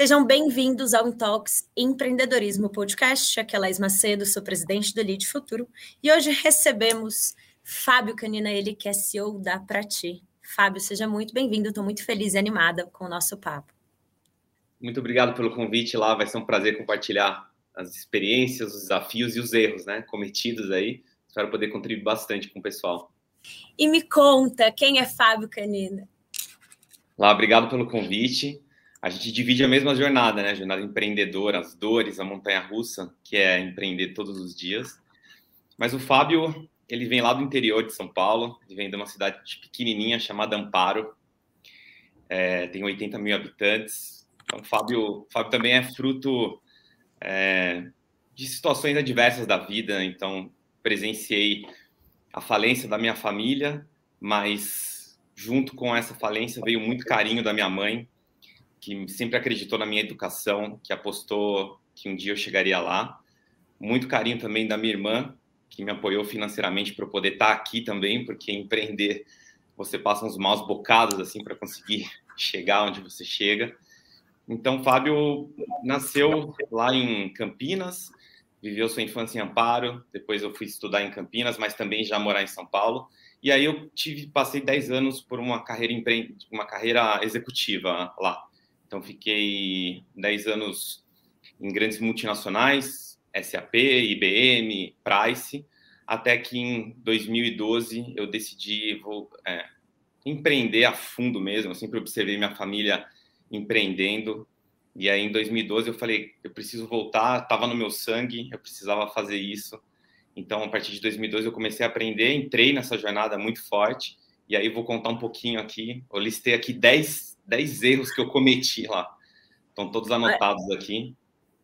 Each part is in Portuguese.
Sejam bem-vindos ao Intox Empreendedorismo Podcast. Aqui é Laís Macedo, sou presidente do Lead Futuro e hoje recebemos Fábio Canina, ele que é CEO da Prati. Fábio, seja muito bem-vindo, estou muito feliz e animada com o nosso papo. Muito obrigado pelo convite lá, vai ser um prazer compartilhar as experiências, os desafios e os erros né, cometidos aí. Espero poder contribuir bastante com o pessoal. E me conta, quem é Fábio Canina? Lá, obrigado pelo convite a gente divide a mesma jornada, né? Jornada empreendedora, as dores, a montanha russa, que é empreender todos os dias. Mas o Fábio, ele vem lá do interior de São Paulo, ele vem de uma cidade pequenininha chamada Amparo, é, tem 80 mil habitantes. Então, o Fábio, Fábio também é fruto é, de situações adversas da vida. Então, presenciei a falência da minha família, mas junto com essa falência veio muito carinho da minha mãe, que sempre acreditou na minha educação, que apostou que um dia eu chegaria lá. Muito carinho também da minha irmã, que me apoiou financeiramente para eu poder estar aqui também, porque empreender você passa uns maus bocados assim para conseguir chegar onde você chega. Então, Fábio nasceu lá em Campinas, viveu sua infância em Amparo, depois eu fui estudar em Campinas, mas também já morar em São Paulo. E aí eu tive passei 10 anos por uma carreira empre... uma carreira executiva lá. Então, fiquei 10 anos em grandes multinacionais, SAP, IBM, Price, até que em 2012 eu decidi vou, é, empreender a fundo mesmo. Eu sempre observei minha família empreendendo. E aí, em 2012, eu falei: eu preciso voltar, estava no meu sangue, eu precisava fazer isso. Então, a partir de 2012, eu comecei a aprender, entrei nessa jornada muito forte. E aí, vou contar um pouquinho aqui. Eu listei aqui 10 10 erros que eu cometi lá. Estão todos anotados aqui.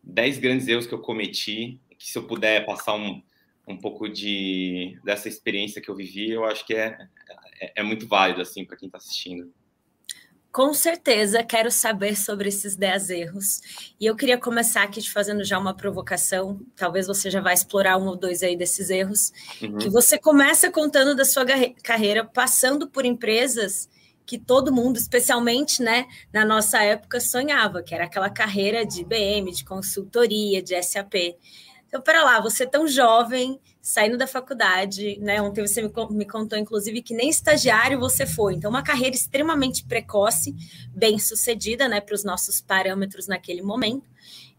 10 grandes erros que eu cometi, que se eu puder passar um, um pouco de dessa experiência que eu vivi, eu acho que é, é, é muito válido assim para quem está assistindo. Com certeza, quero saber sobre esses 10 erros. E eu queria começar aqui te fazendo já uma provocação. Talvez você já vá explorar um ou dois aí desses erros. Uhum. Que você começa contando da sua carreira, passando por empresas que todo mundo, especialmente né, na nossa época, sonhava, que era aquela carreira de IBM, de consultoria, de SAP. Então, para lá, você tão jovem, saindo da faculdade, né? Ontem você me, me contou, inclusive, que nem estagiário você foi. Então, uma carreira extremamente precoce, bem sucedida, né, para os nossos parâmetros naquele momento.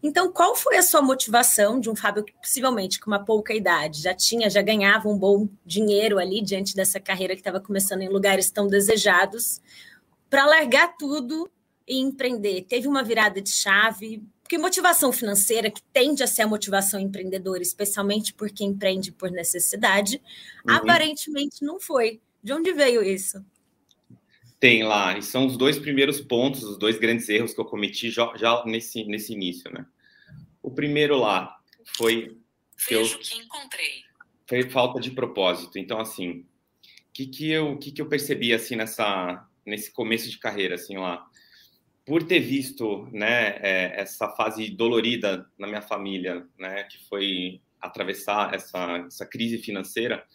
Então, qual foi a sua motivação de um Fábio que possivelmente com uma pouca idade já tinha, já ganhava um bom dinheiro ali diante dessa carreira que estava começando em lugares tão desejados, para largar tudo e empreender? Teve uma virada de chave? Porque motivação financeira, que tende a ser a motivação empreendedora, especialmente por quem empreende por necessidade, uhum. aparentemente não foi. De onde veio isso? Tem lá, e são os dois primeiros pontos, os dois grandes erros que eu cometi já, já nesse, nesse início, né? O primeiro lá foi que eu, que encontrei. Foi falta de propósito. Então, assim, o que, que, eu, que, que eu percebi, assim, nessa, nesse começo de carreira, assim, lá? Por ter visto, né, é, essa fase dolorida na minha família, né, que foi atravessar essa, essa crise financeira,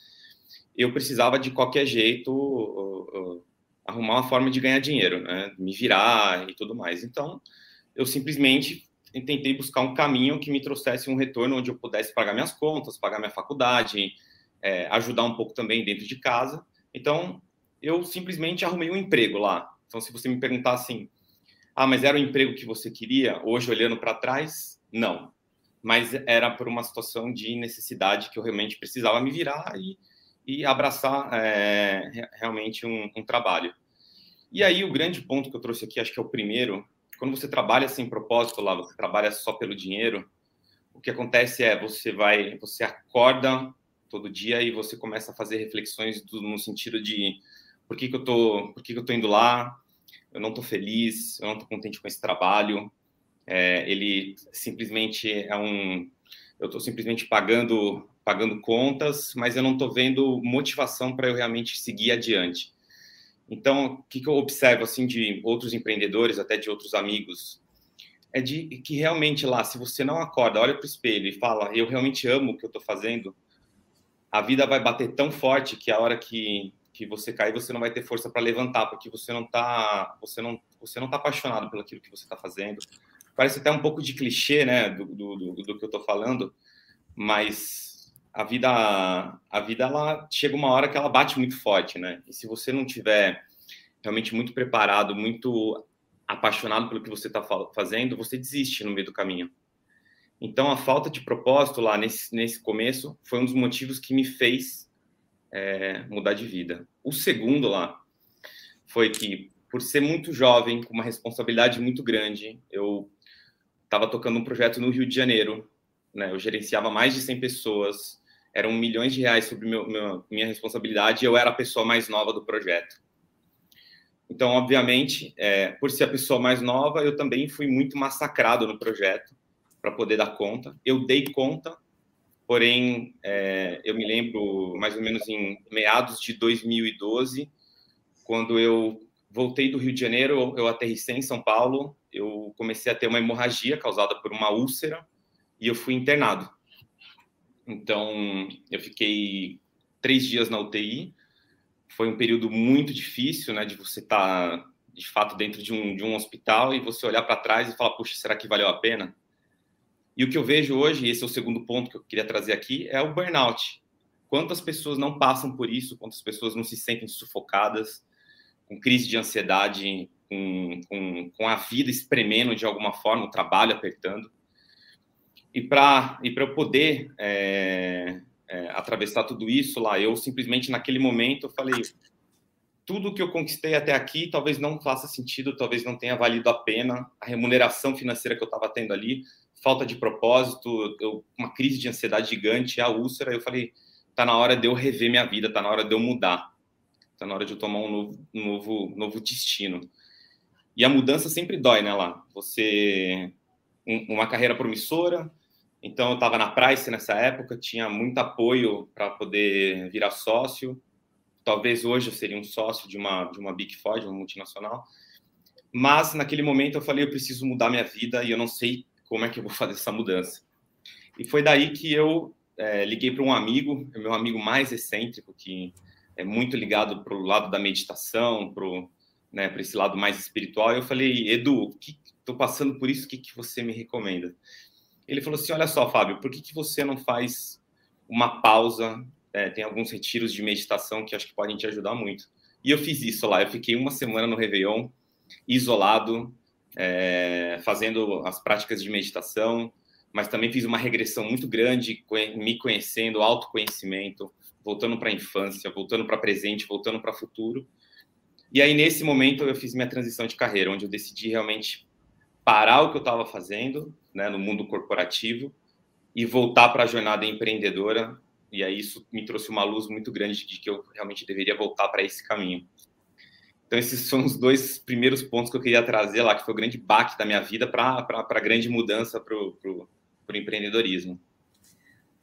eu precisava de qualquer jeito... Arrumar uma forma de ganhar dinheiro, né? Me virar e tudo mais. Então, eu simplesmente tentei buscar um caminho que me trouxesse um retorno onde eu pudesse pagar minhas contas, pagar minha faculdade, é, ajudar um pouco também dentro de casa. Então, eu simplesmente arrumei um emprego lá. Então, se você me perguntar assim, ah, mas era o emprego que você queria? Hoje, olhando para trás, não. Mas era por uma situação de necessidade que eu realmente precisava me virar e e abraçar é, realmente um, um, trabalho. E aí o grande ponto que eu trouxe aqui, acho que é o primeiro, quando você trabalha sem propósito lá, você trabalha só pelo dinheiro, o que acontece é você vai, você acorda todo dia e você começa a fazer reflexões do, no sentido de por que, que eu tô, por que, que eu tô indo lá, eu não tô feliz, eu não tô contente com esse trabalho, é, ele simplesmente é um, eu estou simplesmente pagando pagando contas, mas eu não estou vendo motivação para eu realmente seguir adiante. Então, o que, que eu observo assim de outros empreendedores, até de outros amigos, é de que realmente lá, se você não acorda, olha para o espelho e fala, eu realmente amo o que eu estou fazendo, a vida vai bater tão forte que a hora que, que você cair, você não vai ter força para levantar, porque você não está você não, você não tá apaixonado pelo aquilo que você está fazendo, parece até um pouco de clichê, né, do, do, do, do que eu estou falando, mas a vida, a vida, ela chega uma hora que ela bate muito forte, né? E se você não tiver realmente muito preparado, muito apaixonado pelo que você está fazendo, você desiste no meio do caminho. Então, a falta de propósito lá nesse, nesse começo foi um dos motivos que me fez é, mudar de vida. O segundo lá foi que, por ser muito jovem, com uma responsabilidade muito grande, eu estava tocando um projeto no Rio de Janeiro, né? Eu gerenciava mais de 100 pessoas, eram milhões de reais sobre meu, meu, minha responsabilidade e eu era a pessoa mais nova do projeto. Então, obviamente, é, por ser a pessoa mais nova, eu também fui muito massacrado no projeto para poder dar conta. Eu dei conta, porém, é, eu me lembro mais ou menos em meados de 2012, quando eu voltei do Rio de Janeiro, eu aterrissei em São Paulo, eu comecei a ter uma hemorragia causada por uma úlcera e eu fui internado. Então, eu fiquei três dias na UTI. Foi um período muito difícil, né, de você estar, tá, de fato, dentro de um, de um hospital e você olhar para trás e falar, puxa, será que valeu a pena? E o que eu vejo hoje, esse é o segundo ponto que eu queria trazer aqui, é o burnout. Quantas pessoas não passam por isso, quantas pessoas não se sentem sufocadas, com crise de ansiedade, com, com, com a vida espremendo de alguma forma, o trabalho apertando. E para e eu poder é, é, atravessar tudo isso lá, eu simplesmente naquele momento eu falei: tudo que eu conquistei até aqui talvez não faça sentido, talvez não tenha valido a pena, a remuneração financeira que eu estava tendo ali falta de propósito, eu, uma crise de ansiedade gigante, a úlcera. Eu falei, tá na hora de eu rever minha vida, tá na hora de eu mudar, tá na hora de eu tomar um novo, um novo, novo destino. E a mudança sempre dói, né, lá? Você um, uma carreira promissora. Então eu estava na Price nessa época, tinha muito apoio para poder virar sócio. Talvez hoje eu seria um sócio de uma de uma Big Four, de uma multinacional. Mas naquele momento eu falei, eu preciso mudar minha vida e eu não sei como é que eu vou fazer essa mudança. E foi daí que eu é, liguei para um amigo, meu amigo mais excêntrico, que é muito ligado para o lado da meditação, para né, esse lado mais espiritual. E eu falei, Edu, estou passando por isso, o que, que você me recomenda? Ele falou assim, olha só, Fábio, por que, que você não faz uma pausa? É, tem alguns retiros de meditação que acho que podem te ajudar muito. E eu fiz isso lá, eu fiquei uma semana no Réveillon, isolado, é, fazendo as práticas de meditação, mas também fiz uma regressão muito grande, me conhecendo, autoconhecimento, voltando para a infância, voltando para presente, voltando para futuro. E aí, nesse momento, eu fiz minha transição de carreira, onde eu decidi realmente parar o que eu estava fazendo né, no mundo corporativo e voltar para a jornada empreendedora. E aí, isso me trouxe uma luz muito grande de que eu realmente deveria voltar para esse caminho. Então, esses são os dois primeiros pontos que eu queria trazer lá, que foi o grande baque da minha vida para a grande mudança para o empreendedorismo.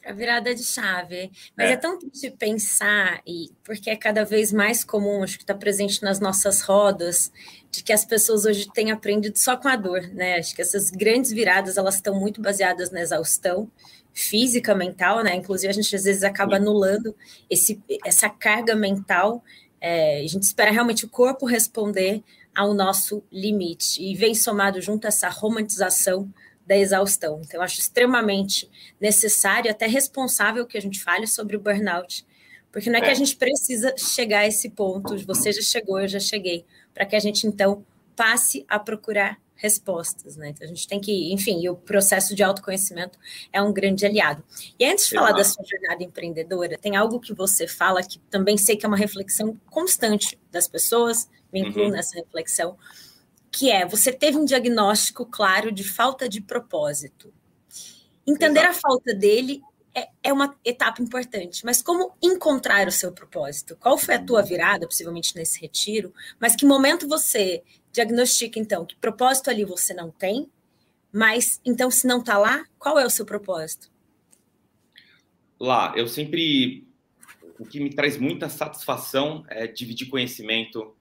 A virada de chave. Mas é, é tão triste pensar, e porque é cada vez mais comum, acho que está presente nas nossas rodas, de que as pessoas hoje têm aprendido só com a dor, né? Acho que essas grandes viradas, elas estão muito baseadas na exaustão física, mental, né? Inclusive, a gente às vezes acaba anulando esse, essa carga mental é, a gente espera realmente o corpo responder ao nosso limite e vem somado junto essa romantização da exaustão. Então, eu acho extremamente necessário, até responsável que a gente fale sobre o burnout, porque não é, é. que a gente precisa chegar a esse ponto, você já chegou, eu já cheguei, para que a gente então passe a procurar respostas, né? Então a gente tem que, enfim, o processo de autoconhecimento é um grande aliado. E antes de falar da sua jornada empreendedora, tem algo que você fala que também sei que é uma reflexão constante das pessoas, me incluo uhum. nessa reflexão, que é você teve um diagnóstico claro de falta de propósito. Entender Exato. a falta dele é, é, uma etapa importante, mas como encontrar o seu propósito? Qual foi a tua virada, possivelmente nesse retiro? Mas que momento você diagnostica, então, que propósito ali você não tem, mas então, se não está lá, qual é o seu propósito? Lá, eu sempre. O que me traz muita satisfação é dividir conhecimento,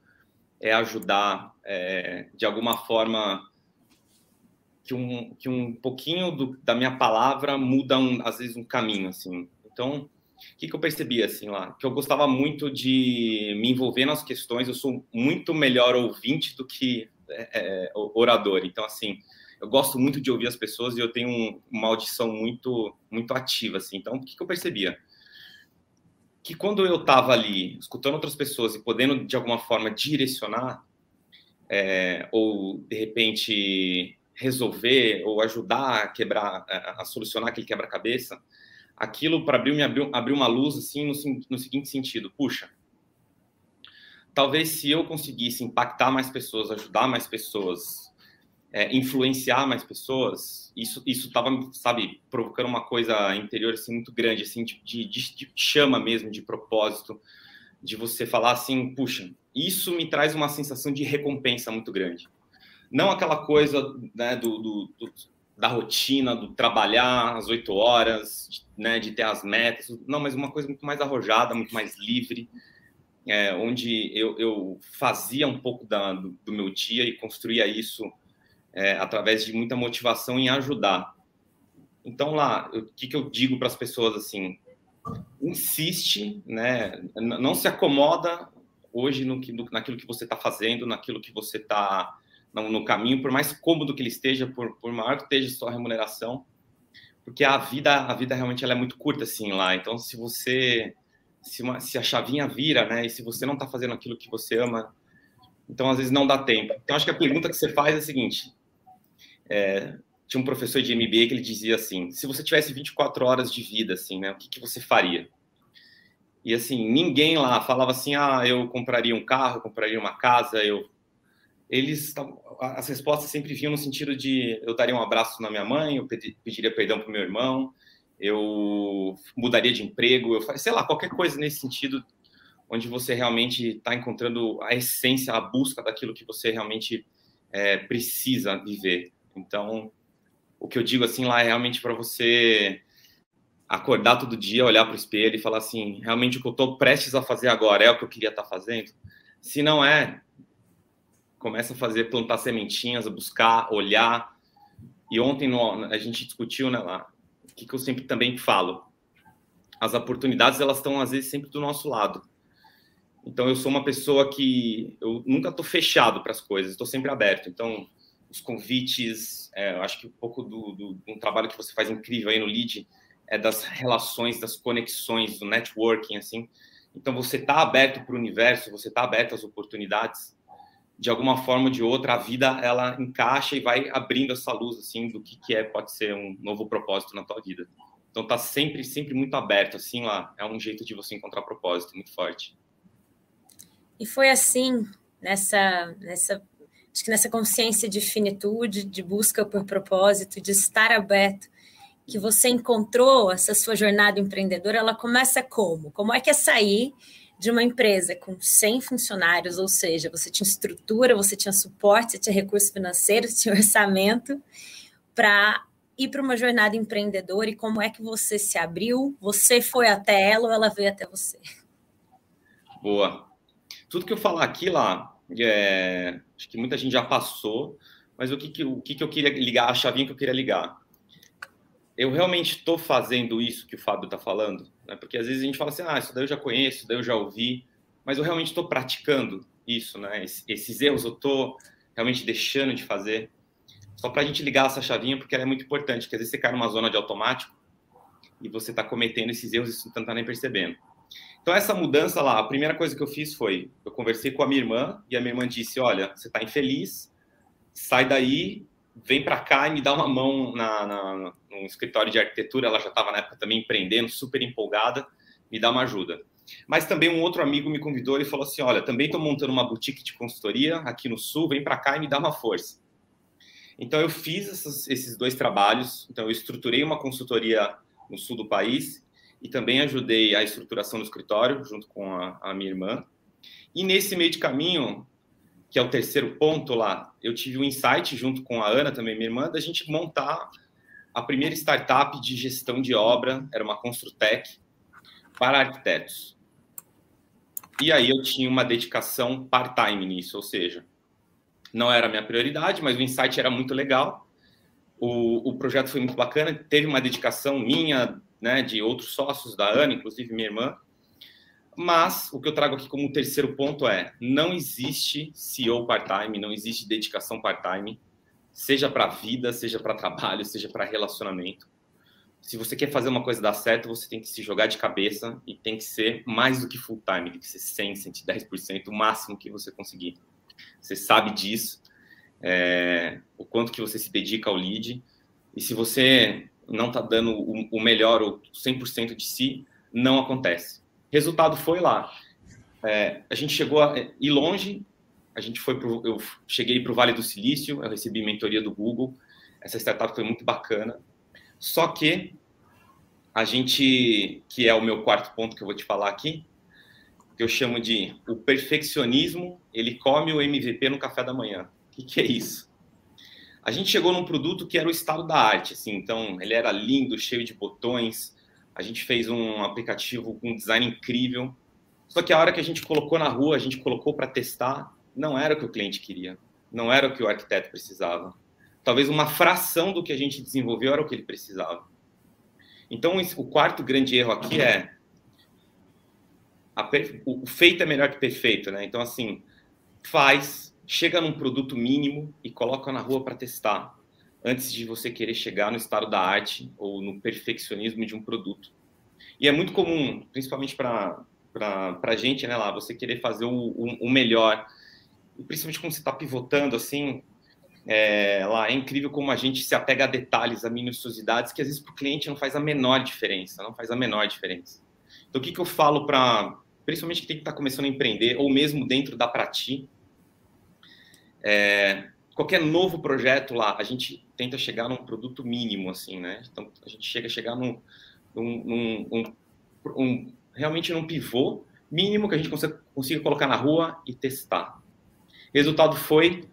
é ajudar, é, de alguma forma, que um, que um pouquinho do, da minha palavra muda, um, às vezes, um caminho, assim. Então, o que, que eu percebi assim lá? Que eu gostava muito de me envolver nas questões. Eu sou muito melhor ouvinte do que é, é, orador. Então, assim, eu gosto muito de ouvir as pessoas e eu tenho um, uma audição muito, muito ativa, assim. Então, o que, que eu percebia? Que quando eu estava ali, escutando outras pessoas e podendo, de alguma forma, direcionar, é, ou, de repente, resolver ou ajudar a quebrar, a, a solucionar aquele quebra-cabeça, aquilo para abrir me abriu, abriu uma luz assim no, no seguinte sentido: puxa, talvez se eu conseguisse impactar mais pessoas, ajudar mais pessoas, é, influenciar mais pessoas, isso isso estava, sabe, provocando uma coisa interior assim muito grande, assim de, de, de, chama mesmo, de propósito, de você falar assim, puxa, isso me traz uma sensação de recompensa muito grande. Não aquela coisa né, do, do, do da rotina, do trabalhar às oito horas, né, de ter as metas, não, mas uma coisa muito mais arrojada, muito mais livre, é, onde eu, eu, fazia um pouco da, do, do, meu dia e construía isso é, através de muita motivação em ajudar. Então lá, o que, que eu digo para as pessoas assim? Insiste, né? Não se acomoda hoje no que, no, naquilo que você está fazendo, naquilo que você está no, no, caminho, por mais cômodo que ele esteja, por, por maior que esteja sua remuneração, porque a vida, a vida realmente ela é muito curta assim lá. Então, se você se, uma, se a chavinha vira, né? E se você não está fazendo aquilo que você ama, então às vezes não dá tempo. Então acho que a pergunta que você faz é a seguinte: é, tinha um professor de MBA que ele dizia assim: se você tivesse 24 horas de vida, assim, né? O que, que você faria? E assim, ninguém lá falava assim: ah, eu compraria um carro, compraria uma casa, eu eles as respostas sempre vinham no sentido de eu daria um abraço na minha mãe, eu pediria perdão para meu irmão, eu mudaria de emprego, eu sei lá, qualquer coisa nesse sentido, onde você realmente está encontrando a essência, a busca daquilo que você realmente é, precisa viver. Então, o que eu digo assim lá é realmente para você acordar todo dia, olhar para o espelho e falar assim, realmente o que eu estou prestes a fazer agora é o que eu queria estar tá fazendo? Se não é, começa a fazer, plantar sementinhas, buscar, olhar. E ontem no, a gente discutiu, né, lá, que, que eu sempre também falo? As oportunidades, elas estão, às vezes, sempre do nosso lado. Então, eu sou uma pessoa que eu nunca estou fechado para as coisas, estou sempre aberto. Então, os convites, é, eu acho que um pouco do, do, um trabalho que você faz incrível aí no Lead é das relações, das conexões, do networking, assim. Então, você está aberto para o universo, você está aberto às oportunidades. De alguma forma ou de outra, a vida, ela encaixa e vai abrindo essa luz, assim, do que, que é, pode ser um novo propósito na tua vida. Então, tá sempre, sempre muito aberto, assim, lá. É um jeito de você encontrar propósito muito forte. E foi assim, nessa, nessa, acho que nessa consciência de finitude, de busca por propósito, de estar aberto, que você encontrou essa sua jornada empreendedora, ela começa como? Como é que é sair de uma empresa com 100 funcionários, ou seja, você tinha estrutura, você tinha suporte, você tinha recurso financeiro, você tinha orçamento, para ir para uma jornada empreendedora e como é que você se abriu? Você foi até ela ou ela veio até você? Boa tudo que eu falar aqui lá, é, acho que muita gente já passou, mas o que, que, o que, que eu queria ligar, a chavinha que eu queria ligar. Eu realmente estou fazendo isso que o Fábio está falando, né? porque às vezes a gente fala assim, ah, isso daí eu já conheço, isso daí eu já ouvi, mas eu realmente estou praticando isso, né? Esses erros eu estou realmente deixando de fazer. Só para a gente ligar essa chavinha, porque ela é muito importante, porque às vezes você cai numa zona de automático e você está cometendo esses erros e você não está nem percebendo. Então, essa mudança lá, a primeira coisa que eu fiz foi: eu conversei com a minha irmã e a minha irmã disse: Olha, você está infeliz, sai daí, vem para cá e me dá uma mão na, na, no escritório de arquitetura. Ela já estava na época também empreendendo, super empolgada, me dá uma ajuda. Mas também um outro amigo me convidou e falou assim: Olha, também estou montando uma boutique de consultoria aqui no Sul, vem para cá e me dá uma força. Então, eu fiz esses, esses dois trabalhos. Então, eu estruturei uma consultoria no sul do país e também ajudei a estruturação do escritório junto com a, a minha irmã. E nesse meio de caminho, que é o terceiro ponto lá, eu tive um insight junto com a Ana, também minha irmã, da gente montar a primeira startup de gestão de obra, era uma Construtec, para arquitetos. E aí eu tinha uma dedicação part-time nisso, ou seja, não era a minha prioridade, mas o insight era muito legal. O, o projeto foi muito bacana, teve uma dedicação minha, né, de outros sócios da ANA, inclusive minha irmã. Mas o que eu trago aqui como terceiro ponto é: não existe CEO part-time, não existe dedicação part-time. seja para vida, seja para trabalho, seja para relacionamento. Se você quer fazer uma coisa dar certo, você tem que se jogar de cabeça e tem que ser mais do que full time, tem que ser 100, 110%, o máximo que você conseguir. Você sabe disso, é, o quanto que você se dedica ao lead, e se você não está dando o, o melhor, ou 100% de si, não acontece. Resultado foi lá. É, a gente chegou a ir longe, a gente foi pro, eu cheguei para o Vale do Silício, eu recebi mentoria do Google, essa startup foi muito bacana. Só que a gente, que é o meu quarto ponto que eu vou te falar aqui, que eu chamo de o perfeccionismo, ele come o MVP no café da manhã. O que, que é isso? A gente chegou num produto que era o estado da arte, assim, então ele era lindo, cheio de botões. A gente fez um aplicativo com um design incrível. Só que a hora que a gente colocou na rua, a gente colocou para testar, não era o que o cliente queria, não era o que o arquiteto precisava. Talvez uma fração do que a gente desenvolveu era o que ele precisava. Então, o quarto grande erro aqui é o feito é melhor que perfeito, né? Então, assim, faz, chega num produto mínimo e coloca na rua para testar, antes de você querer chegar no estado da arte ou no perfeccionismo de um produto. E é muito comum, principalmente para a gente, né, lá, você querer fazer o, o, o melhor e principalmente quando você está pivotando assim, é, lá é incrível como a gente se apega a detalhes, a minuciosidades que às vezes para o cliente não faz a menor diferença, não faz a menor diferença. Então o que, que eu falo para, principalmente quem está começando a empreender ou mesmo dentro da Prati, é, qualquer novo projeto lá, a gente tenta chegar num produto mínimo assim, né? Então a gente chega a chegar num, num, num um, um, realmente num pivô mínimo que a gente consiga, consiga colocar na rua e testar. Resultado foi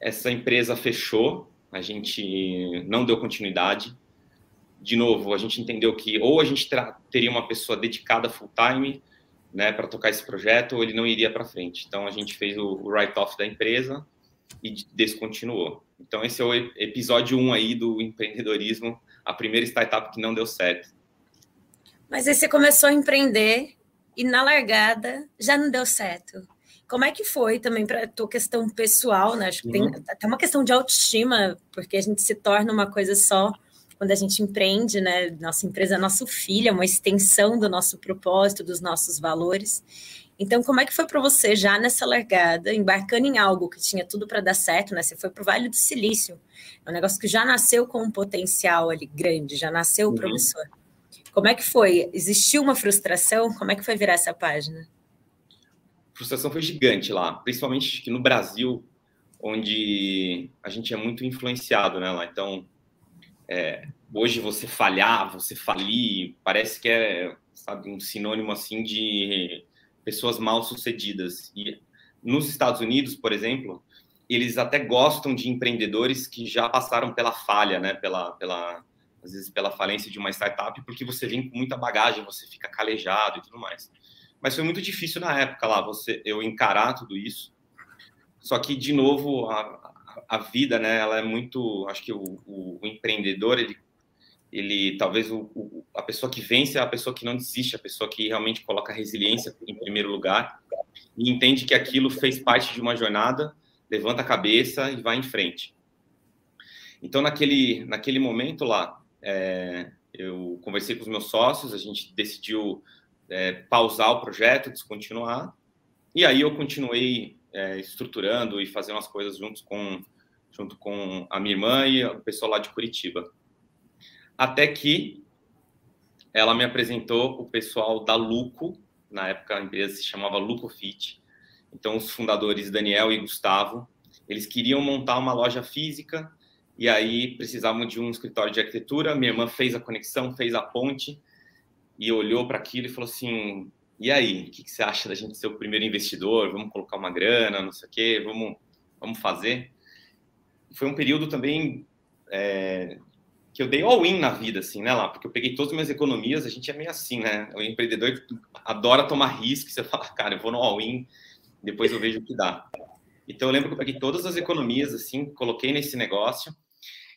essa empresa fechou, a gente não deu continuidade. De novo, a gente entendeu que ou a gente teria uma pessoa dedicada full time, né, para tocar esse projeto, ou ele não iria para frente. Então a gente fez o, o write-off da empresa e descontinuou. Então esse é o episódio 1 um aí do empreendedorismo, a primeira startup que não deu certo. Mas aí você começou a empreender e na largada já não deu certo. Como é que foi também para a tua questão pessoal, né? Acho que tem uhum. até uma questão de autoestima, porque a gente se torna uma coisa só quando a gente empreende, né? Nossa empresa é nosso filho, é uma extensão do nosso propósito, dos nossos valores. Então, como é que foi para você já nessa largada, embarcando em algo que tinha tudo para dar certo, né? Você foi para o Vale do Silício, é um negócio que já nasceu com um potencial ali grande, já nasceu uhum. promissor. Como é que foi? Existiu uma frustração? Como é que foi virar essa página? frustração foi gigante lá, principalmente no Brasil, onde a gente é muito influenciado, né, lá. Então, é, hoje você falhar, você falir, parece que é, sabe, um sinônimo assim de pessoas mal sucedidas. E nos Estados Unidos, por exemplo, eles até gostam de empreendedores que já passaram pela falha, né, pela, pela às vezes pela falência de uma startup, porque você vem com muita bagagem, você fica calejado e tudo mais. Mas foi muito difícil na época lá, você, eu encarar tudo isso. Só que, de novo, a, a vida, né, ela é muito. Acho que o, o, o empreendedor, ele, ele talvez o, o, a pessoa que vence é a pessoa que não desiste, a pessoa que realmente coloca a resiliência em primeiro lugar e entende que aquilo fez parte de uma jornada, levanta a cabeça e vai em frente. Então, naquele, naquele momento lá, é, eu conversei com os meus sócios, a gente decidiu é, pausar o projeto, descontinuar. E aí eu continuei é, estruturando e fazendo as coisas junto com, junto com a minha irmã e o pessoal lá de Curitiba. Até que ela me apresentou o pessoal da Luco, na época a empresa se chamava Lucofit. Então os fundadores Daniel e Gustavo, eles queriam montar uma loja física e aí precisavam de um escritório de arquitetura. Minha irmã fez a conexão, fez a ponte e olhou para aquilo e falou assim: e aí, o que, que, você acha da gente ser o primeiro investidor? Vamos colocar uma grana, não sei o quê, vamos, vamos fazer. Foi um período também é, que eu dei all-in na vida, assim, né, lá, porque eu peguei todas as minhas economias, a gente é meio assim, né? O empreendedor adora tomar risco, você fala, cara, eu vou no all-in, depois eu vejo o que dá. Então eu lembro que eu peguei todas as economias, assim, coloquei nesse negócio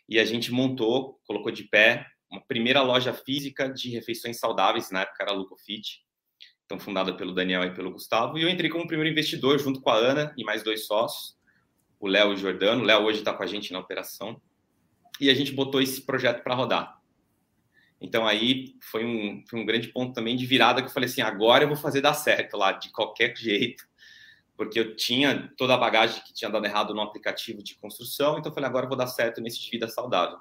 e a gente montou, colocou de pé uma primeira loja física de refeições saudáveis, na época era a Lucofit, então fundada pelo Daniel e pelo Gustavo, e eu entrei como primeiro investidor junto com a Ana e mais dois sócios. o Léo Jordano. O Léo hoje está com a gente na operação. E a gente botou esse projeto para rodar. Então aí foi um, foi um grande ponto também de virada que eu falei assim, agora eu vou fazer dar certo lá, de qualquer jeito. Porque eu tinha toda a bagagem que tinha dado errado no aplicativo de construção, então eu falei, agora eu vou dar certo nesse de vida saudável.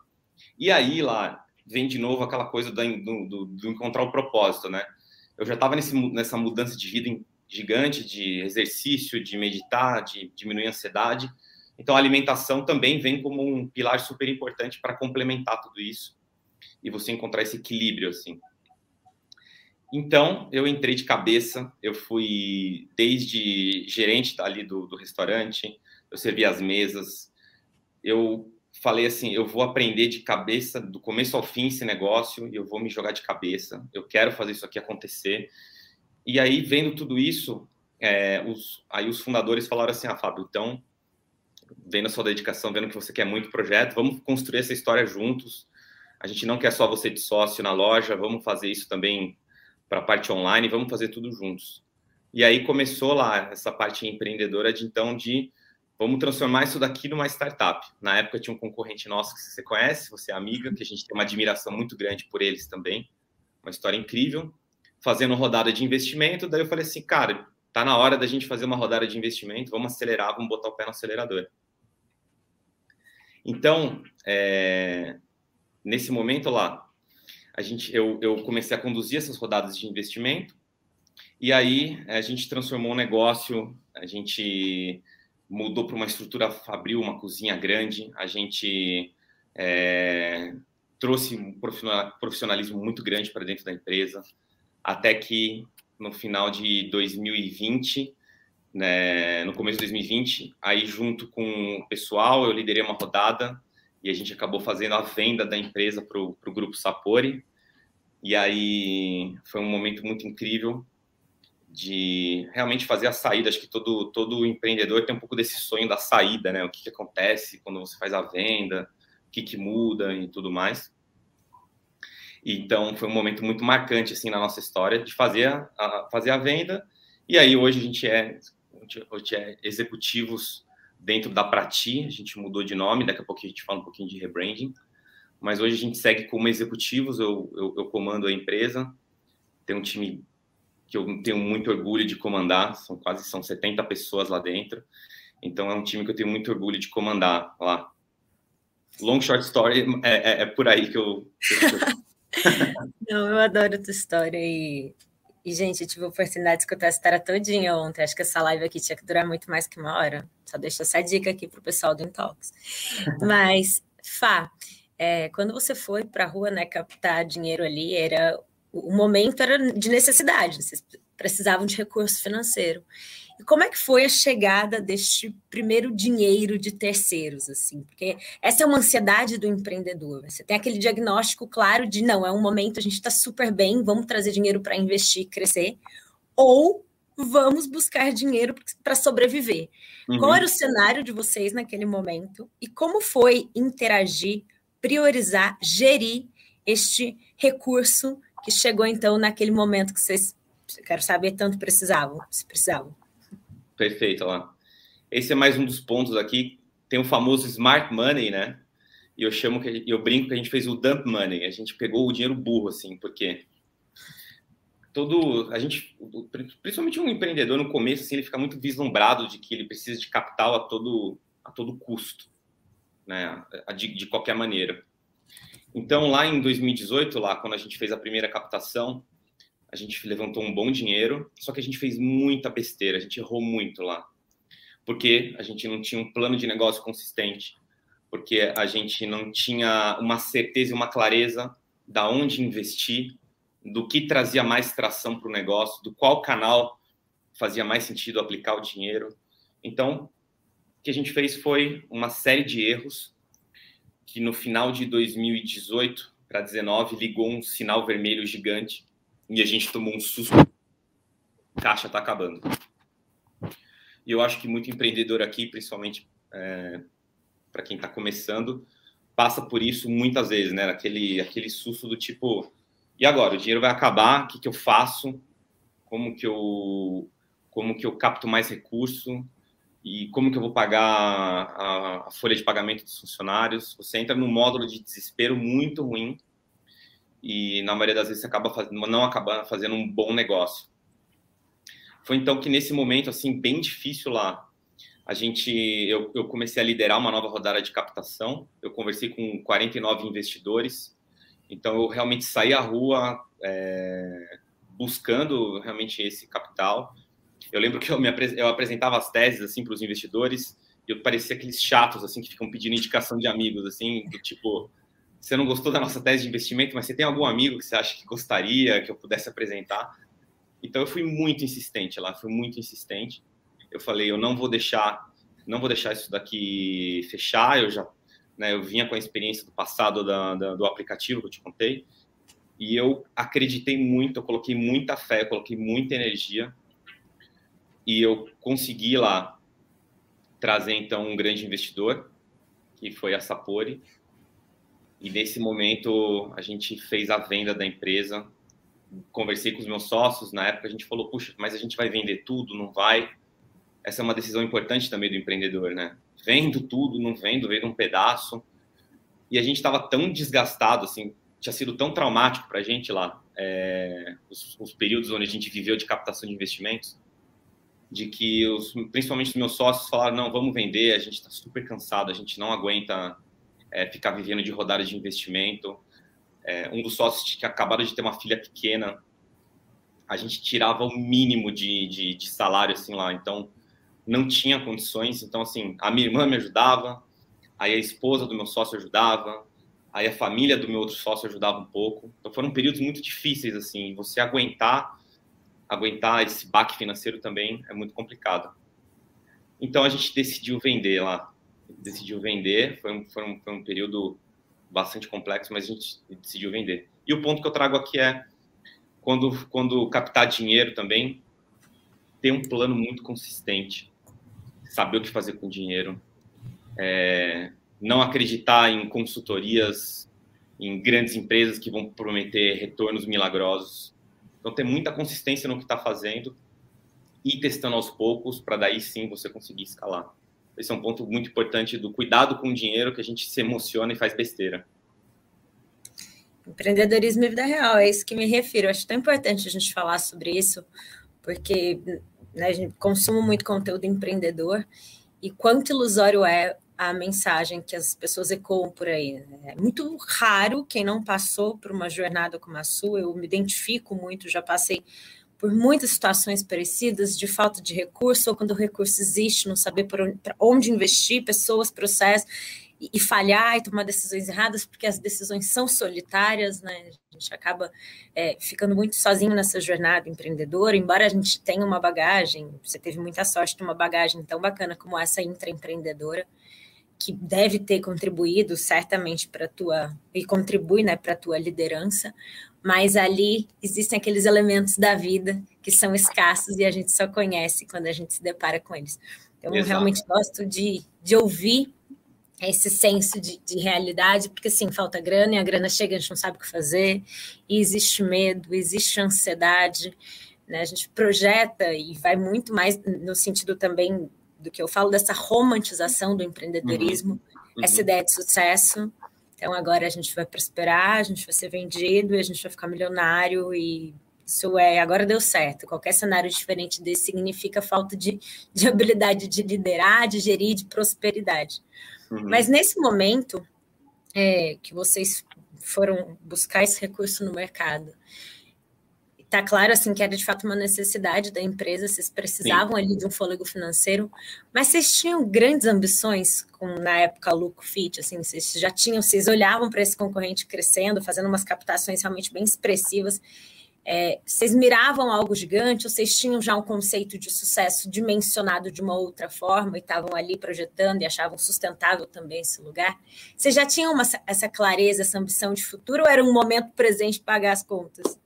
E aí lá vem de novo aquela coisa do, do, do encontrar o propósito, né? Eu já estava nessa mudança de vida gigante, de exercício, de meditar, de diminuir a ansiedade. Então, a alimentação também vem como um pilar super importante para complementar tudo isso e você encontrar esse equilíbrio, assim. Então, eu entrei de cabeça, eu fui desde gerente ali do, do restaurante, eu servi as mesas, eu falei assim, eu vou aprender de cabeça, do começo ao fim esse negócio, e eu vou me jogar de cabeça, eu quero fazer isso aqui acontecer. E aí, vendo tudo isso, é, os, aí os fundadores falaram assim, ah, Fábio, então vendo a sua dedicação, vendo que você quer muito projeto, vamos construir essa história juntos. A gente não quer só você de sócio na loja, vamos fazer isso também para a parte online, vamos fazer tudo juntos. E aí começou lá essa parte empreendedora de então de vamos transformar isso daqui numa startup. Na época tinha um concorrente nosso que você conhece, você é amiga, que a gente tem uma admiração muito grande por eles também. Uma história incrível. Fazendo rodada de investimento, daí eu falei assim, cara, tá na hora da gente fazer uma rodada de investimento, vamos acelerar, vamos botar o pé no acelerador. Então, é, nesse momento lá, a gente, eu, eu comecei a conduzir essas rodadas de investimento e aí a gente transformou o negócio, a gente mudou para uma estrutura fabril, uma cozinha grande, a gente é, trouxe um profissionalismo muito grande para dentro da empresa, até que no final de 2020 né, no começo de 2020. Aí, junto com o pessoal, eu liderei uma rodada e a gente acabou fazendo a venda da empresa para o grupo Sapori. E aí foi um momento muito incrível de realmente fazer a saída. Acho que todo, todo empreendedor tem um pouco desse sonho da saída, né? O que, que acontece quando você faz a venda, o que, que muda e tudo mais. Então foi um momento muito marcante assim na nossa história de fazer a, a fazer a venda. E aí hoje a gente é hoje é executivos dentro da Prati, a gente mudou de nome, daqui a pouco a gente fala um pouquinho de rebranding, mas hoje a gente segue como executivos, eu, eu, eu comando a empresa, tem um time que eu tenho muito orgulho de comandar, são quase são 70 pessoas lá dentro, então é um time que eu tenho muito orgulho de comandar lá. Long short story, é, é, é por aí que eu... Não, eu adoro a tua história e e, gente, eu tive a oportunidade de escutar essa história todinha ontem. Acho que essa live aqui tinha que durar muito mais que uma hora. Só deixo essa dica aqui para o pessoal do Intox. Mas, Fá, é, quando você foi para a rua né, captar dinheiro ali, era o momento era de necessidade, vocês precisavam de recurso financeiro. E como é que foi a chegada deste primeiro dinheiro de terceiros, assim? Porque essa é uma ansiedade do empreendedor. Você tem aquele diagnóstico claro de não, é um momento, a gente está super bem, vamos trazer dinheiro para investir, crescer, ou vamos buscar dinheiro para sobreviver. Uhum. Qual era o cenário de vocês naquele momento e como foi interagir, priorizar, gerir este recurso que chegou então naquele momento que vocês, quero saber, tanto precisavam, se precisavam? Perfeito, lá. Esse é mais um dos pontos aqui. Tem o famoso smart money, né? E eu chamo que eu brinco que a gente fez o dump money. A gente pegou o dinheiro burro, assim, porque todo a gente, principalmente um empreendedor no começo, assim, ele fica muito vislumbrado de que ele precisa de capital a todo a todo custo, né? De, de qualquer maneira. Então, lá em 2018, lá quando a gente fez a primeira captação, a gente levantou um bom dinheiro, só que a gente fez muita besteira, a gente errou muito lá. Porque a gente não tinha um plano de negócio consistente, porque a gente não tinha uma certeza e uma clareza da onde investir, do que trazia mais tração para o negócio, do qual canal fazia mais sentido aplicar o dinheiro. Então, o que a gente fez foi uma série de erros que no final de 2018 para 19 ligou um sinal vermelho gigante e a gente tomou um susto. Caixa está acabando. E eu acho que muito empreendedor aqui, principalmente é, para quem está começando, passa por isso muitas vezes, né? Aquele, aquele susto do tipo, e agora? O dinheiro vai acabar? O que, que eu faço? Como que eu, como que eu capto mais recurso? E como que eu vou pagar a, a folha de pagamento dos funcionários. Você entra num módulo de desespero muito ruim e na maioria das vezes você acaba fazendo, não acaba fazendo um bom negócio. Foi então que nesse momento assim bem difícil lá, a gente eu, eu comecei a liderar uma nova rodada de captação. Eu conversei com 49 investidores. Então eu realmente saí à rua é, buscando realmente esse capital. Eu lembro que eu me eu apresentava as teses assim para os investidores e eu parecia aqueles chatos assim que ficam pedindo indicação de amigos assim, do tipo você não gostou da nossa tese de investimento, mas você tem algum amigo que você acha que gostaria que eu pudesse apresentar? Então eu fui muito insistente lá, fui muito insistente. Eu falei, eu não vou deixar, não vou deixar isso daqui fechar. Eu já, né, eu vinha com a experiência do passado da, da, do aplicativo que eu te contei, e eu acreditei muito, eu coloquei muita fé, eu coloquei muita energia, e eu consegui lá trazer então um grande investidor, que foi a Sapori, e nesse momento a gente fez a venda da empresa. Conversei com os meus sócios, na época a gente falou: puxa, mas a gente vai vender tudo, não vai? Essa é uma decisão importante também do empreendedor, né? Vendo tudo, não vendo, vendo um pedaço. E a gente estava tão desgastado, assim, tinha sido tão traumático para a gente lá, é, os, os, períodos onde a gente viveu de captação de investimentos, de que os, principalmente os meus sócios falaram: não, vamos vender, a gente está super cansado, a gente não aguenta é, ficar vivendo de rodadas de investimento. É, um dos sócios que acabaram de ter uma filha pequena, a gente tirava o mínimo de, de, de, salário assim lá, então não tinha condições. Então assim, a minha irmã me ajudava, aí a esposa do meu sócio ajudava, aí a família do meu outro sócio ajudava um pouco. Então foram períodos muito difíceis assim. Você aguentar, aguentar esse baque financeiro também é muito complicado. Então a gente decidiu vender lá decidiu vender. Foi um, foi um, foi um período bastante complexo, mas a gente decidiu vender. E o ponto que eu trago aqui é quando, quando captar dinheiro também, ter um plano muito consistente, saber o que fazer com o dinheiro, é, não acreditar em consultorias, em grandes empresas que vão prometer retornos milagrosos. Então, ter muita consistência no que está fazendo e testando aos poucos para daí sim você conseguir escalar. Esse é um ponto muito importante do cuidado com o dinheiro, que a gente se emociona e faz besteira. Empreendedorismo e vida real, é isso que me refiro. Eu acho tão importante a gente falar sobre isso, porque né, a gente consome muito conteúdo empreendedor e quanto ilusório é a mensagem que as pessoas ecoam por aí. Né? É muito raro quem não passou por uma jornada como a sua, eu me identifico muito, já passei por muitas situações parecidas de falta de recurso, ou quando o recurso existe, não saber por onde, onde investir, pessoas, processos, e, e, falhar e tomar decisões erradas, porque as decisões são solitárias, né? A gente acaba é, ficando muito sozinho nessa jornada empreendedora, embora a gente tenha uma bagagem, você teve muita sorte de uma bagagem tão bacana como essa intraempreendedora, que deve ter contribuído certamente para a tua, e contribui né, para a tua liderança, mas ali existem aqueles elementos da vida que são escassos e a gente só conhece quando a gente se depara com eles. Então, eu realmente gosto de, de ouvir esse senso de, de, realidade, porque assim, falta grana e a grana chega, a gente não sabe o que fazer, e existe medo, existe ansiedade, né? A gente projeta e vai muito mais no sentido também do que eu falo dessa romantização do empreendedorismo, uhum. Uhum. essa ideia de sucesso, então agora a gente vai prosperar, a gente vai ser vendido e a gente vai ficar milionário e isso é, agora deu certo. Qualquer cenário diferente desse significa falta de, de habilidade de liderar, de gerir, de prosperidade. Uhum. Mas nesse momento é, que vocês foram buscar esse recurso no mercado, tá claro assim que era de fato uma necessidade da empresa, vocês precisavam Sim. ali de um fôlego financeiro, mas vocês tinham grandes ambições com na época Luco Fit, assim, vocês já tinham, vocês olhavam para esse concorrente crescendo, fazendo umas captações realmente bem expressivas. É, vocês miravam algo gigante ou vocês tinham já um conceito de sucesso dimensionado de uma outra forma e estavam ali projetando e achavam sustentável também esse lugar? Vocês já tinham uma, essa clareza, essa ambição de futuro ou era um momento presente de pagar as contas?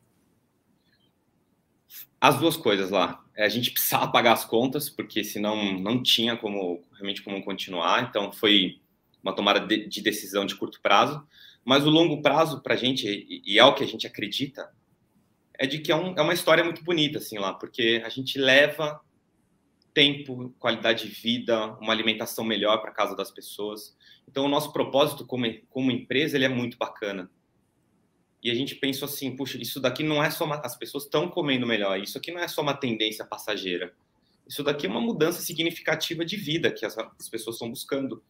As duas coisas lá. É, a gente precisava pagar as contas, porque senão não tinha como realmente como continuar. Então foi uma tomada de, de decisão de curto prazo. Mas o longo prazo para a gente, e, é o que a gente acredita, é de que é, um, é, uma história muito bonita, assim, lá, porque a gente leva tempo, qualidade de vida, uma alimentação melhor para casa das pessoas. Então, o nosso propósito como, como empresa ele é muito bacana. E a gente pensa assim, puxa, isso daqui não é só uma, as pessoas estão comendo melhor, isso aqui não é só uma tendência passageira. Isso daqui é uma mudança significativa de vida que as, as pessoas estão buscando.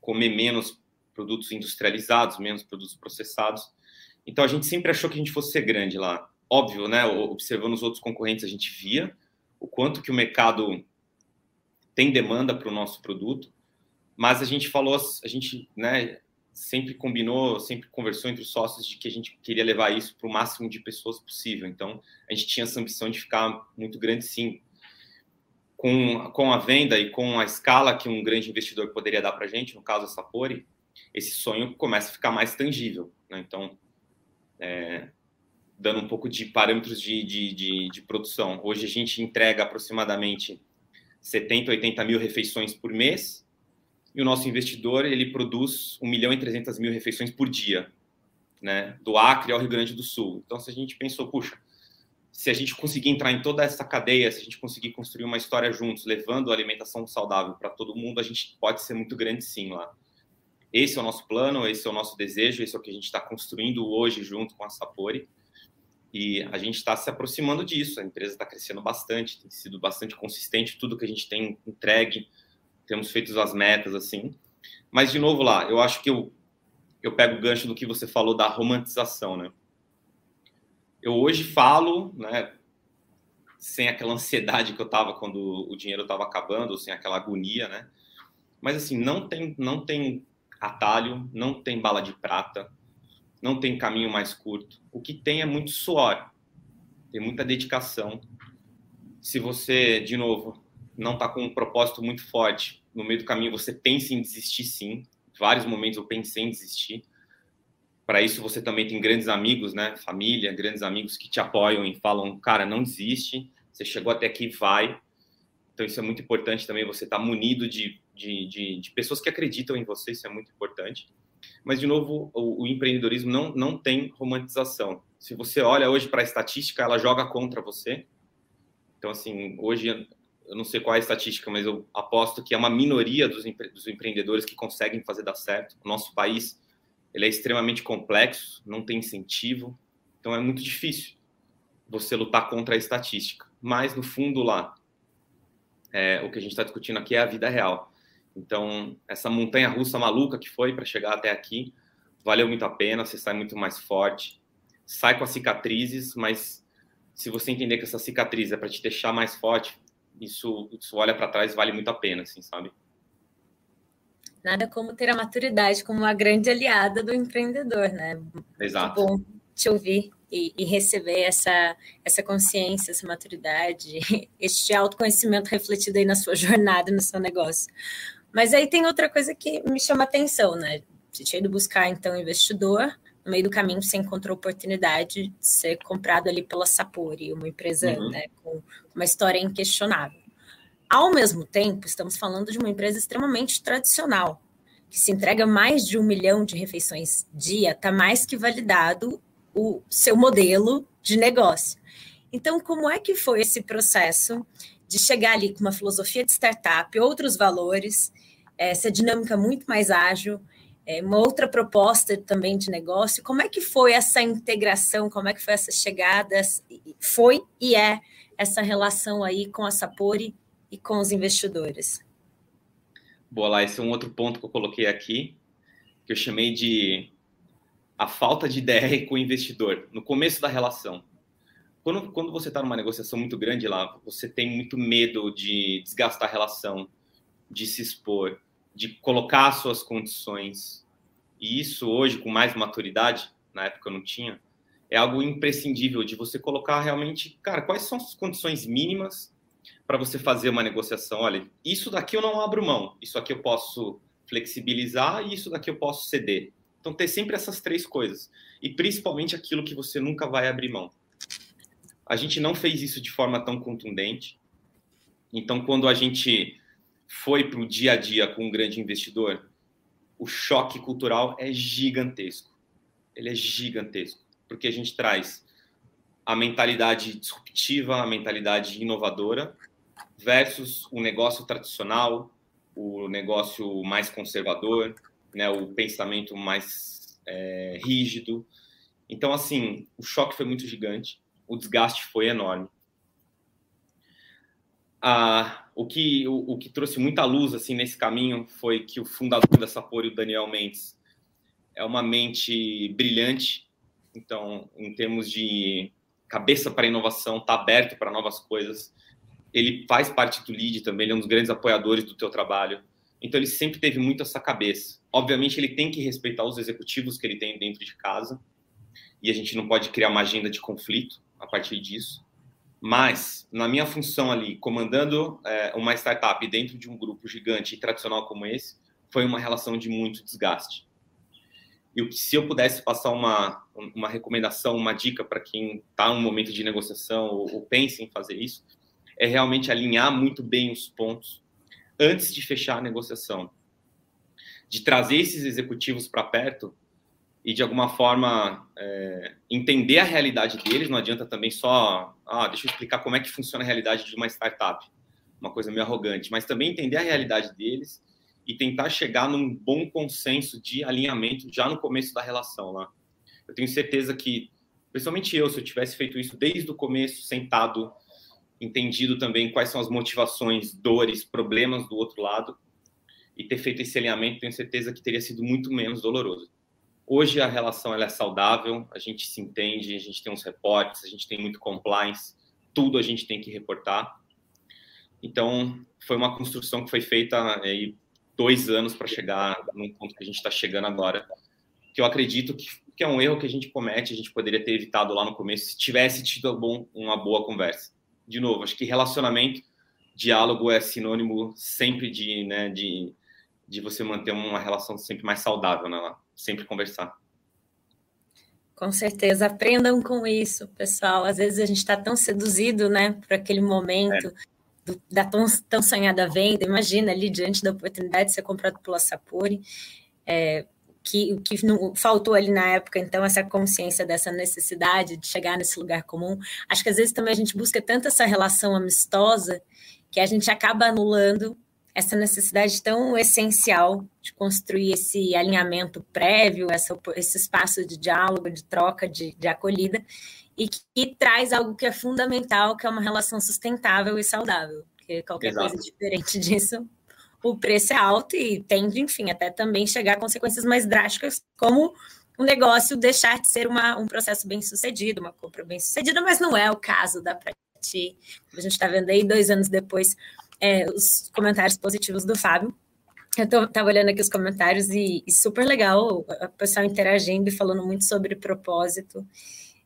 Comer menos produtos industrializados, menos produtos processados. Então a gente sempre achou que a gente fosse ser grande lá. Óbvio, né? Observando os outros concorrentes, a gente via o quanto que o mercado tem demanda para o nosso produto, mas a gente falou, a gente, né, sempre combinou, sempre conversou entre os sócios de que a gente queria levar isso para o máximo de pessoas possível. Então, a gente tinha essa ambição de ficar muito grande, sim. Com, com a venda e com a escala que um grande investidor poderia dar para a gente, no caso a Sapori, esse sonho começa a ficar mais tangível. Né? Então, é, dando um pouco de parâmetros de, de, de, de, produção. Hoje a gente entrega aproximadamente 70, 80 mil refeições por mês e o nosso investidor ele produz 1 milhão e 300 mil refeições por dia, né? do Acre ao Rio Grande do Sul. Então, se a gente pensou, puxa, se a gente conseguir entrar em toda essa cadeia, se a gente conseguir construir uma história juntos, levando alimentação saudável para todo mundo, a gente pode ser muito grande sim lá. Esse é o nosso plano, esse é o nosso desejo, esse é o que a gente está construindo hoje junto com a Sapori. E a gente está se aproximando disso. A empresa está crescendo bastante, tem sido bastante consistente tudo que a gente tem entregue, temos feito as metas assim. Mas de novo lá, eu acho que eu eu pego o gancho do que você falou da romantização, né? Eu hoje falo, né, sem aquela ansiedade que eu tava quando o dinheiro estava acabando, sem aquela agonia, né? Mas assim, não tem não tem atalho, não tem bala de prata, não tem caminho mais curto. O que tem é muito suor, tem muita dedicação. Se você, de novo, não está com um propósito muito forte, no meio do caminho você pensa em desistir sim. Vários momentos eu pensei em desistir. Para isso você também tem grandes amigos, né? Família, grandes amigos que te apoiam e falam, cara, não desiste. Você chegou até aqui, vai. Então isso é muito importante também. Você estar tá munido de de, de, de, pessoas que acreditam em você, isso é muito importante. Mas, de novo, o, o empreendedorismo não, não tem romantização. Se você olha hoje para a estatística, ela joga contra você. Então, assim, hoje, eu não sei qual é a estatística, mas eu aposto que é uma minoria dos, empre dos empreendedores que conseguem fazer dar certo. O nosso país ele é extremamente complexo, não tem incentivo, então é muito difícil você lutar contra a estatística. Mas, no fundo, lá, é, o que a gente está discutindo aqui é a vida real. Então, essa montanha russa maluca que foi para chegar até aqui, valeu muito a pena, você sai muito mais forte, sai com as cicatrizes, mas se você entender que essa cicatriz é para te deixar mais forte, isso, isso olha para trás vale muito a pena, assim, sabe? Nada como ter a maturidade como uma grande aliada do empreendedor, né? Exato. Muito bom te ouvir e, e, receber essa, essa consciência, essa maturidade, este autoconhecimento refletido aí na sua jornada, no seu negócio. Mas aí tem outra coisa que me chama atenção, né? Você tinha ido buscar, então, investidor, no meio do caminho você encontrou oportunidade de ser comprado ali pela Sapori, uma empresa uhum. né, com uma história inquestionável. Ao mesmo tempo, estamos falando de uma empresa extremamente tradicional, que se entrega mais de um milhão de refeições dia, está mais que validado o seu modelo de negócio. Então, como é que foi esse processo de chegar ali com uma filosofia de startup, outros valores, essa dinâmica muito mais ágil, é, uma outra proposta também de negócio. Como é que foi essa integração? Como é que foi essa chegada? Foi e é essa relação aí com a Sapori e com os investidores? Boa, lá, esse é um outro ponto que eu coloquei aqui, que eu chamei de a falta de ideia com o investidor, no começo da relação quando, quando você está numa negociação muito grande lá, você tem muito medo de desgastar a relação, de se expor, de colocar suas condições. E isso hoje, com mais maturidade, na época eu não tinha, é algo imprescindível de você colocar realmente, cara, quais são as condições mínimas para você fazer uma negociação? Olha, isso daqui eu não abro mão, isso aqui eu posso flexibilizar e isso daqui eu posso ceder. Então, ter sempre essas três coisas. E principalmente aquilo que você nunca vai abrir mão. A gente não fez isso de forma tão contundente. Então, quando a gente foi para o dia a dia com um grande investidor, o choque cultural é gigantesco. Ele é gigantesco, porque a gente traz a mentalidade disruptiva, a mentalidade inovadora, versus o negócio tradicional, o negócio mais conservador, né, o pensamento mais é, rígido. Então, assim, o choque foi muito gigante, o desgaste foi enorme. Ah, o, que, o, o, que trouxe muita luz assim nesse caminho foi que o fundador da Sapori, o Daniel Mendes, é uma mente brilhante. Então, em termos de cabeça para inovação, está aberto para novas coisas. Ele faz parte do LEAD também, ele é um dos grandes apoiadores do teu trabalho. Então, ele sempre teve muito essa cabeça. Obviamente, ele tem que respeitar os executivos que ele tem dentro de casa, e a gente não pode criar uma agenda de conflito a partir disso. Mas, na minha função ali, comandando é, uma startup dentro de um grupo gigante e tradicional como esse, foi uma relação de muito desgaste. E se eu pudesse passar uma, uma recomendação, uma dica para quem está em um momento de negociação ou, ou pensa em fazer isso, é realmente alinhar muito bem os pontos antes de fechar a negociação. De trazer esses executivos para perto e de alguma forma é, entender a realidade deles. Não adianta também só, ah, deixa eu explicar como é que funciona a realidade de uma startup, uma coisa meio arrogante, mas também entender a realidade deles e tentar chegar num bom consenso de alinhamento já no começo da relação lá. Eu tenho certeza que, principalmente eu, se eu tivesse feito isso desde o começo, sentado, entendido também quais são as motivações, dores, problemas do outro lado e ter feito esse alinhamento, tenho certeza que teria sido muito menos doloroso. Hoje a relação ela é saudável, a gente se entende, a gente tem uns reportes, a gente tem muito compliance, tudo a gente tem que reportar. Então, foi uma construção que foi feita aí dois anos para chegar no ponto que a gente está chegando agora, que eu acredito que, que, é um erro que a gente comete, a gente poderia ter evitado lá no começo se tivesse tido bom, uma boa conversa. De novo, acho que relacionamento, diálogo é sinônimo sempre de, né, de, de você manter uma relação sempre mais saudável, né, lá sempre conversar. Com certeza, aprendam com isso, pessoal. Às vezes a gente está tão seduzido, né, por aquele momento é. do, da tão, tão sonhada venda. Imagina ali diante da oportunidade de ser comprado pela Sapori, é, que o que não, faltou ali na época, então, essa consciência dessa necessidade de chegar nesse lugar comum. Acho que às vezes também a gente busca tanto essa relação amistosa que a gente acaba anulando essa necessidade tão essencial de construir esse alinhamento prévio, essa, esse espaço de diálogo, de troca, de, de acolhida, e que, que, traz algo que é fundamental, que é uma relação sustentável e saudável. Porque qualquer Exato. coisa diferente disso, o preço é alto e tende, enfim, até também chegar a consequências mais drásticas, como um negócio deixar de ser uma, um processo bem sucedido, uma compra bem sucedida, mas não é o caso da Prati. A gente está vendo aí dois anos depois é, os comentários positivos do Fábio. Eu estava olhando aqui os comentários e, e, super legal o pessoal interagindo e falando muito sobre propósito.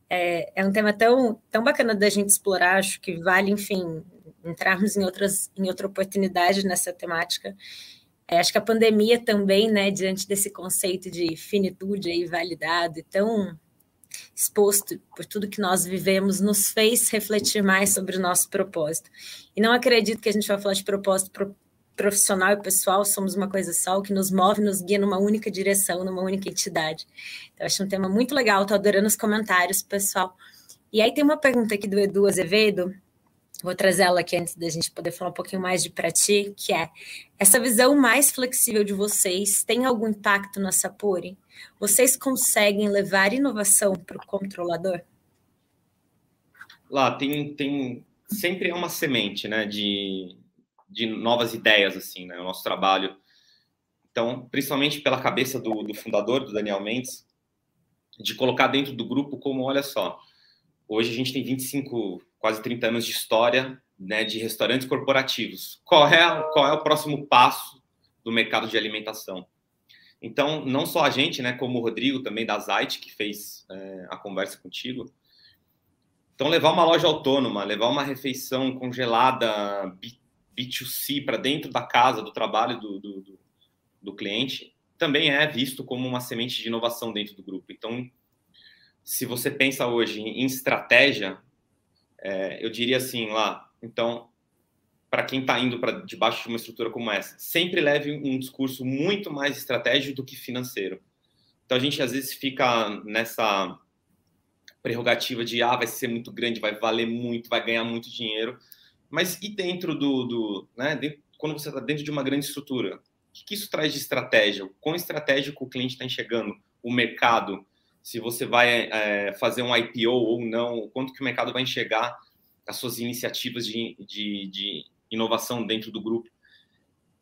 É, é, um tema tão, tão bacana da gente explorar, acho que vale, enfim, entrarmos em, outras, em outra oportunidade nessa temática. É, acho que a pandemia também, né, diante desse conceito de finitude aí validado e tão exposto por tudo que nós vivemos, nos fez refletir mais sobre o nosso propósito. E não acredito que a gente vai falar de propósito profissional e pessoal, somos uma coisa só, o que nos move, nos guia numa única direção, numa única entidade. Então, acho um tema muito legal, estou adorando os comentários, pessoal. E aí tem uma pergunta aqui do Edu Azevedo, vou trazer ela aqui antes da gente poder falar um pouquinho mais de para ti, que é essa visão mais flexível de vocês tem algum impacto na Sapori? Vocês conseguem levar inovação para o controlador? Lá tem, tem sempre é uma semente, né, de, de novas ideias assim, né, o nosso trabalho. Então, principalmente pela cabeça do, do fundador, do Daniel Mendes, de colocar dentro do grupo como, olha só, hoje a gente tem 25, quase 30 anos de história, né, de restaurantes corporativos. Qual é, qual é o próximo passo do mercado de alimentação? Então, não só a gente, né, como o Rodrigo também da Zite, que fez é, a conversa contigo. Então, levar uma loja autônoma, levar uma refeição congelada B2C para dentro da casa, do trabalho do, do, do, do cliente, também é visto como uma semente de inovação dentro do grupo. Então, se você pensa hoje em estratégia, é, eu diria assim lá, então para quem está indo para debaixo de uma estrutura como essa, sempre leve um discurso muito mais estratégico do que financeiro. Então a gente às vezes fica nessa prerrogativa de ah, vai ser muito grande, vai valer muito, vai ganhar muito dinheiro, Mas e dentro do, do né, dentro, quando você está dentro de uma grande estrutura, o que, que isso traz de estratégia? Quão estratégico o cliente está enxergando o mercado? Se você vai é, fazer um IPO ou não, quanto que o mercado vai enxergar as suas iniciativas de, de, de inovação dentro do grupo?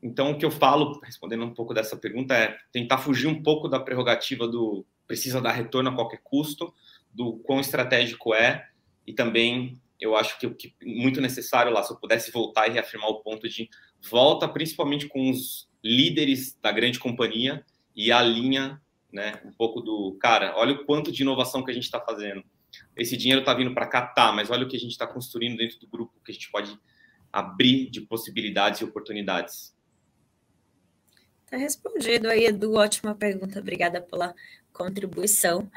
Então, o que eu falo, respondendo um pouco dessa pergunta, é tentar fugir um pouco da prerrogativa do precisa dar retorno a qualquer custo, do quão estratégico é, e também eu acho que o que muito necessário lá, se eu pudesse voltar e reafirmar o ponto de volta, principalmente com os líderes da grande companhia e alinha, né, um pouco do cara, olha o quanto de inovação que a gente está fazendo. Esse dinheiro está vindo para cá, tá, mas olha o que a gente está construindo dentro do grupo, que a gente pode abrir de possibilidades e oportunidades. Está respondido aí, Edu. Ótima pergunta. Obrigada pela contribuição.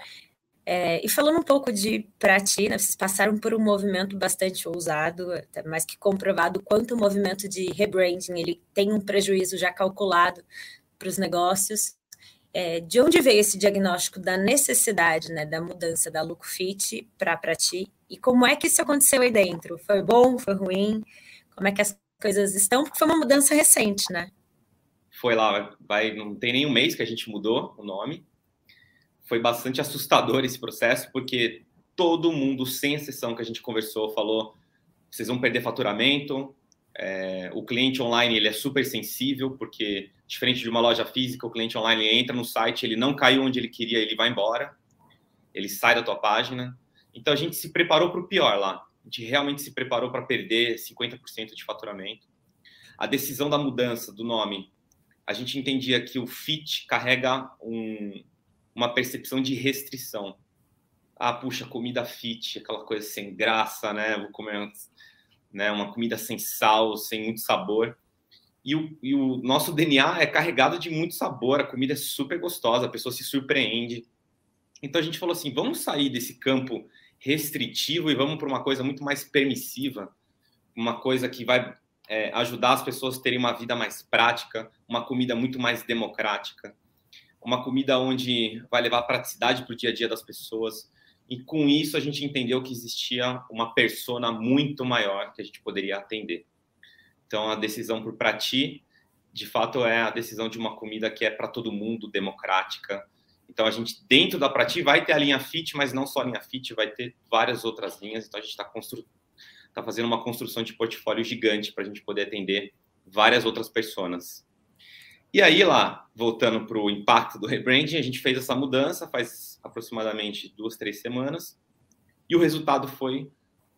É, e falando um pouco de para ti, né, vocês passaram por um movimento bastante ousado, até mais que comprovado, quanto o movimento de rebranding ele tem um prejuízo já calculado para os negócios. É, de onde veio esse diagnóstico da necessidade né, da mudança da Lucfit para ti? E como é que isso aconteceu aí dentro? Foi bom? Foi ruim? Como é que as coisas estão? Porque foi uma mudança recente, né? Foi lá, vai, não tem nem um mês que a gente mudou o nome foi bastante assustador esse processo, porque todo mundo, sem exceção que a gente conversou, falou: vocês vão perder faturamento. É, o cliente online ele é super sensível, porque diferente de uma loja física, o cliente online entra no site, ele não caiu onde ele queria, ele vai embora, ele sai da tua página. Então a gente se preparou para o pior lá. A gente realmente se preparou para perder 50% de faturamento. A decisão da mudança do nome, a gente entendia que o fit carrega um, uma percepção de restrição. Ah, puxa, comida fit, aquela coisa sem graça, né? Vou comer né, uma comida sem sal, sem muito sabor. E o, e o, nosso DNA é carregado de muito sabor, a comida é super gostosa, a pessoa se surpreende. Então a gente falou assim: vamos sair desse campo restritivo e vamos para uma coisa muito mais permissiva, uma coisa que vai é, ajudar as pessoas a terem uma vida mais prática, uma comida muito mais democrática uma comida onde vai levar praticidade para o dia a dia das pessoas. E com isso a gente entendeu que existia uma persona muito maior que a gente poderia atender. Então a decisão por Prati, de fato, é a decisão de uma comida que é para todo mundo, democrática. Então a gente dentro da Prati vai ter a linha Fit, mas não só a linha Fit, vai ter várias outras linhas. Então a gente está constru... tá fazendo uma construção de portfólio gigante para a gente poder atender várias outras pessoas. E aí, lá, voltando para o impacto do rebranding, a gente fez essa mudança faz aproximadamente duas, três semanas. E o resultado foi: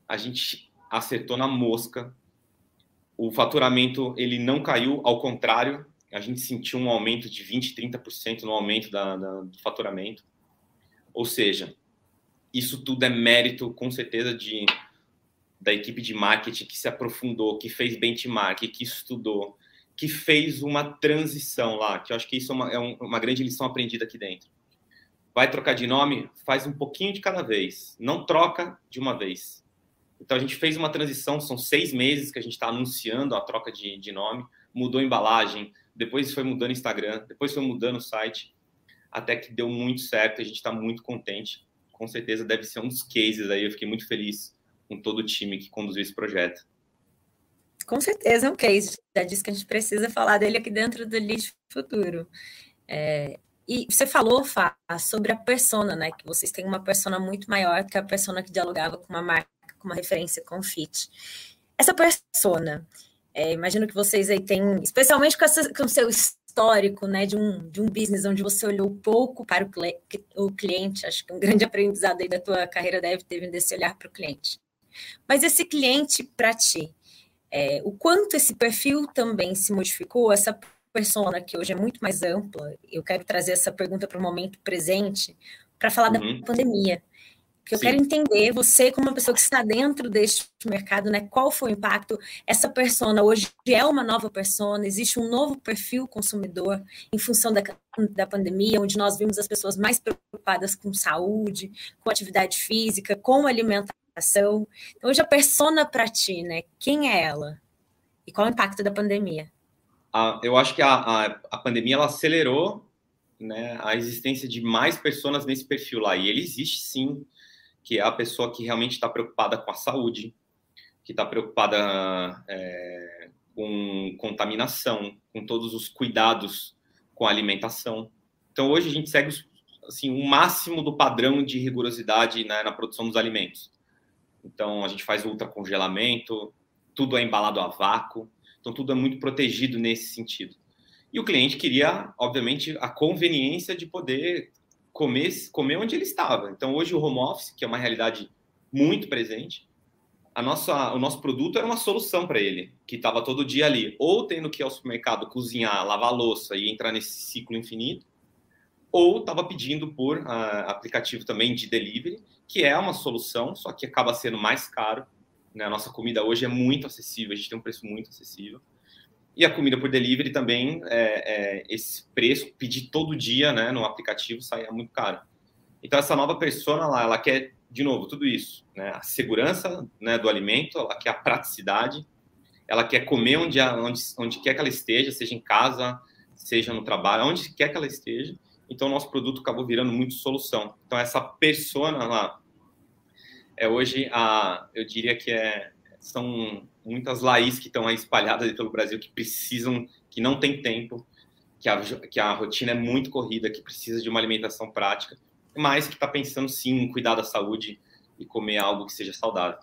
a gente acertou na mosca. O faturamento ele não caiu, ao contrário, a gente sentiu um aumento de 20%, 30% no aumento da, da, do faturamento. Ou seja, isso tudo é mérito, com certeza, de, da equipe de marketing que se aprofundou, que fez benchmark, que estudou, que fez uma transição lá, que eu acho que isso é uma, é uma grande lição aprendida aqui dentro. Vai trocar de nome? Faz um pouquinho de cada vez, não troca de uma vez. Então a gente fez uma transição, são seis meses que a gente está anunciando a troca de, de nome, mudou a embalagem, depois foi mudando o Instagram, depois foi mudando o site, até que deu muito certo, a gente está muito contente. Com certeza deve ser um dos cases aí, eu fiquei muito feliz com todo o time que conduziu esse projeto. Com certeza é um case. Já disse que a gente precisa falar dele aqui dentro do Lead Futuro. É, e você falou, Fá, sobre a persona, né? Que vocês têm uma persona muito maior que a persona que dialogava com uma marca, com uma referência com o Fit. Essa persona, é, imagino que vocês aí têm, especialmente com, essa, com o seu histórico, né, de um, de um business onde você olhou pouco para o, cliente, acho que um grande aprendizado aí da tua carreira deve ter vindo desse olhar para o cliente. Mas esse cliente para ti, é, o quanto esse perfil também se modificou, essa persona que hoje é muito mais ampla, eu quero trazer essa pergunta para o momento presente, para falar uhum. da pandemia. Porque eu Sim. quero entender, você como uma pessoa que está dentro deste mercado, né, qual foi o impacto? Essa persona hoje é uma nova persona, existe um novo perfil consumidor em função da, da pandemia, onde nós vimos as pessoas mais preocupadas com saúde, com atividade física, com alimentação, então, hoje a persona para ti, né? Quem é ela? E qual é o impacto da pandemia? Ah, eu acho que a, a, a, pandemia ela acelerou né, a existência de mais pessoas nesse perfil lá. E ele existe sim, que é a pessoa que realmente está preocupada com a saúde, que está preocupada é, com contaminação, com todos os cuidados com a alimentação. Então, hoje a gente segue assim, o máximo do padrão de rigorosidade né, na produção dos alimentos. Então, a gente faz ultracongelamento, tudo é embalado a vácuo, então tudo é muito protegido nesse sentido. E o cliente queria, obviamente, a conveniência de poder comer, comer onde ele estava. Então, hoje o home office, que é uma realidade muito presente, a nossa, o nosso produto era uma solução para ele, que estava todo dia ali, ou tendo que ir ao supermercado cozinhar, lavar louça e entrar nesse ciclo infinito, ou estava pedindo por uh, aplicativo também de delivery, que é uma solução, só que acaba sendo mais caro. Né? A nossa comida hoje é muito acessível, a gente tem um preço muito acessível. E a comida por delivery também, é, é, esse preço, pedir todo dia né, no aplicativo, sai muito caro. Então, essa nova persona lá, ela quer de novo, tudo isso, né? A segurança né, do alimento, ela quer a praticidade, ela quer comer onde, onde, onde quer que ela esteja, seja em casa, seja no trabalho, onde quer que ela esteja. Então, nosso produto acabou virando muito solução. Então, essa persona lá, é hoje, a, eu diria que é, são muitas Laís que estão aí espalhadas pelo Brasil que precisam, que não tem tempo, que a, que a rotina é muito corrida, que precisa de uma alimentação prática mas que está pensando sim em cuidar da saúde e comer algo que seja saudável.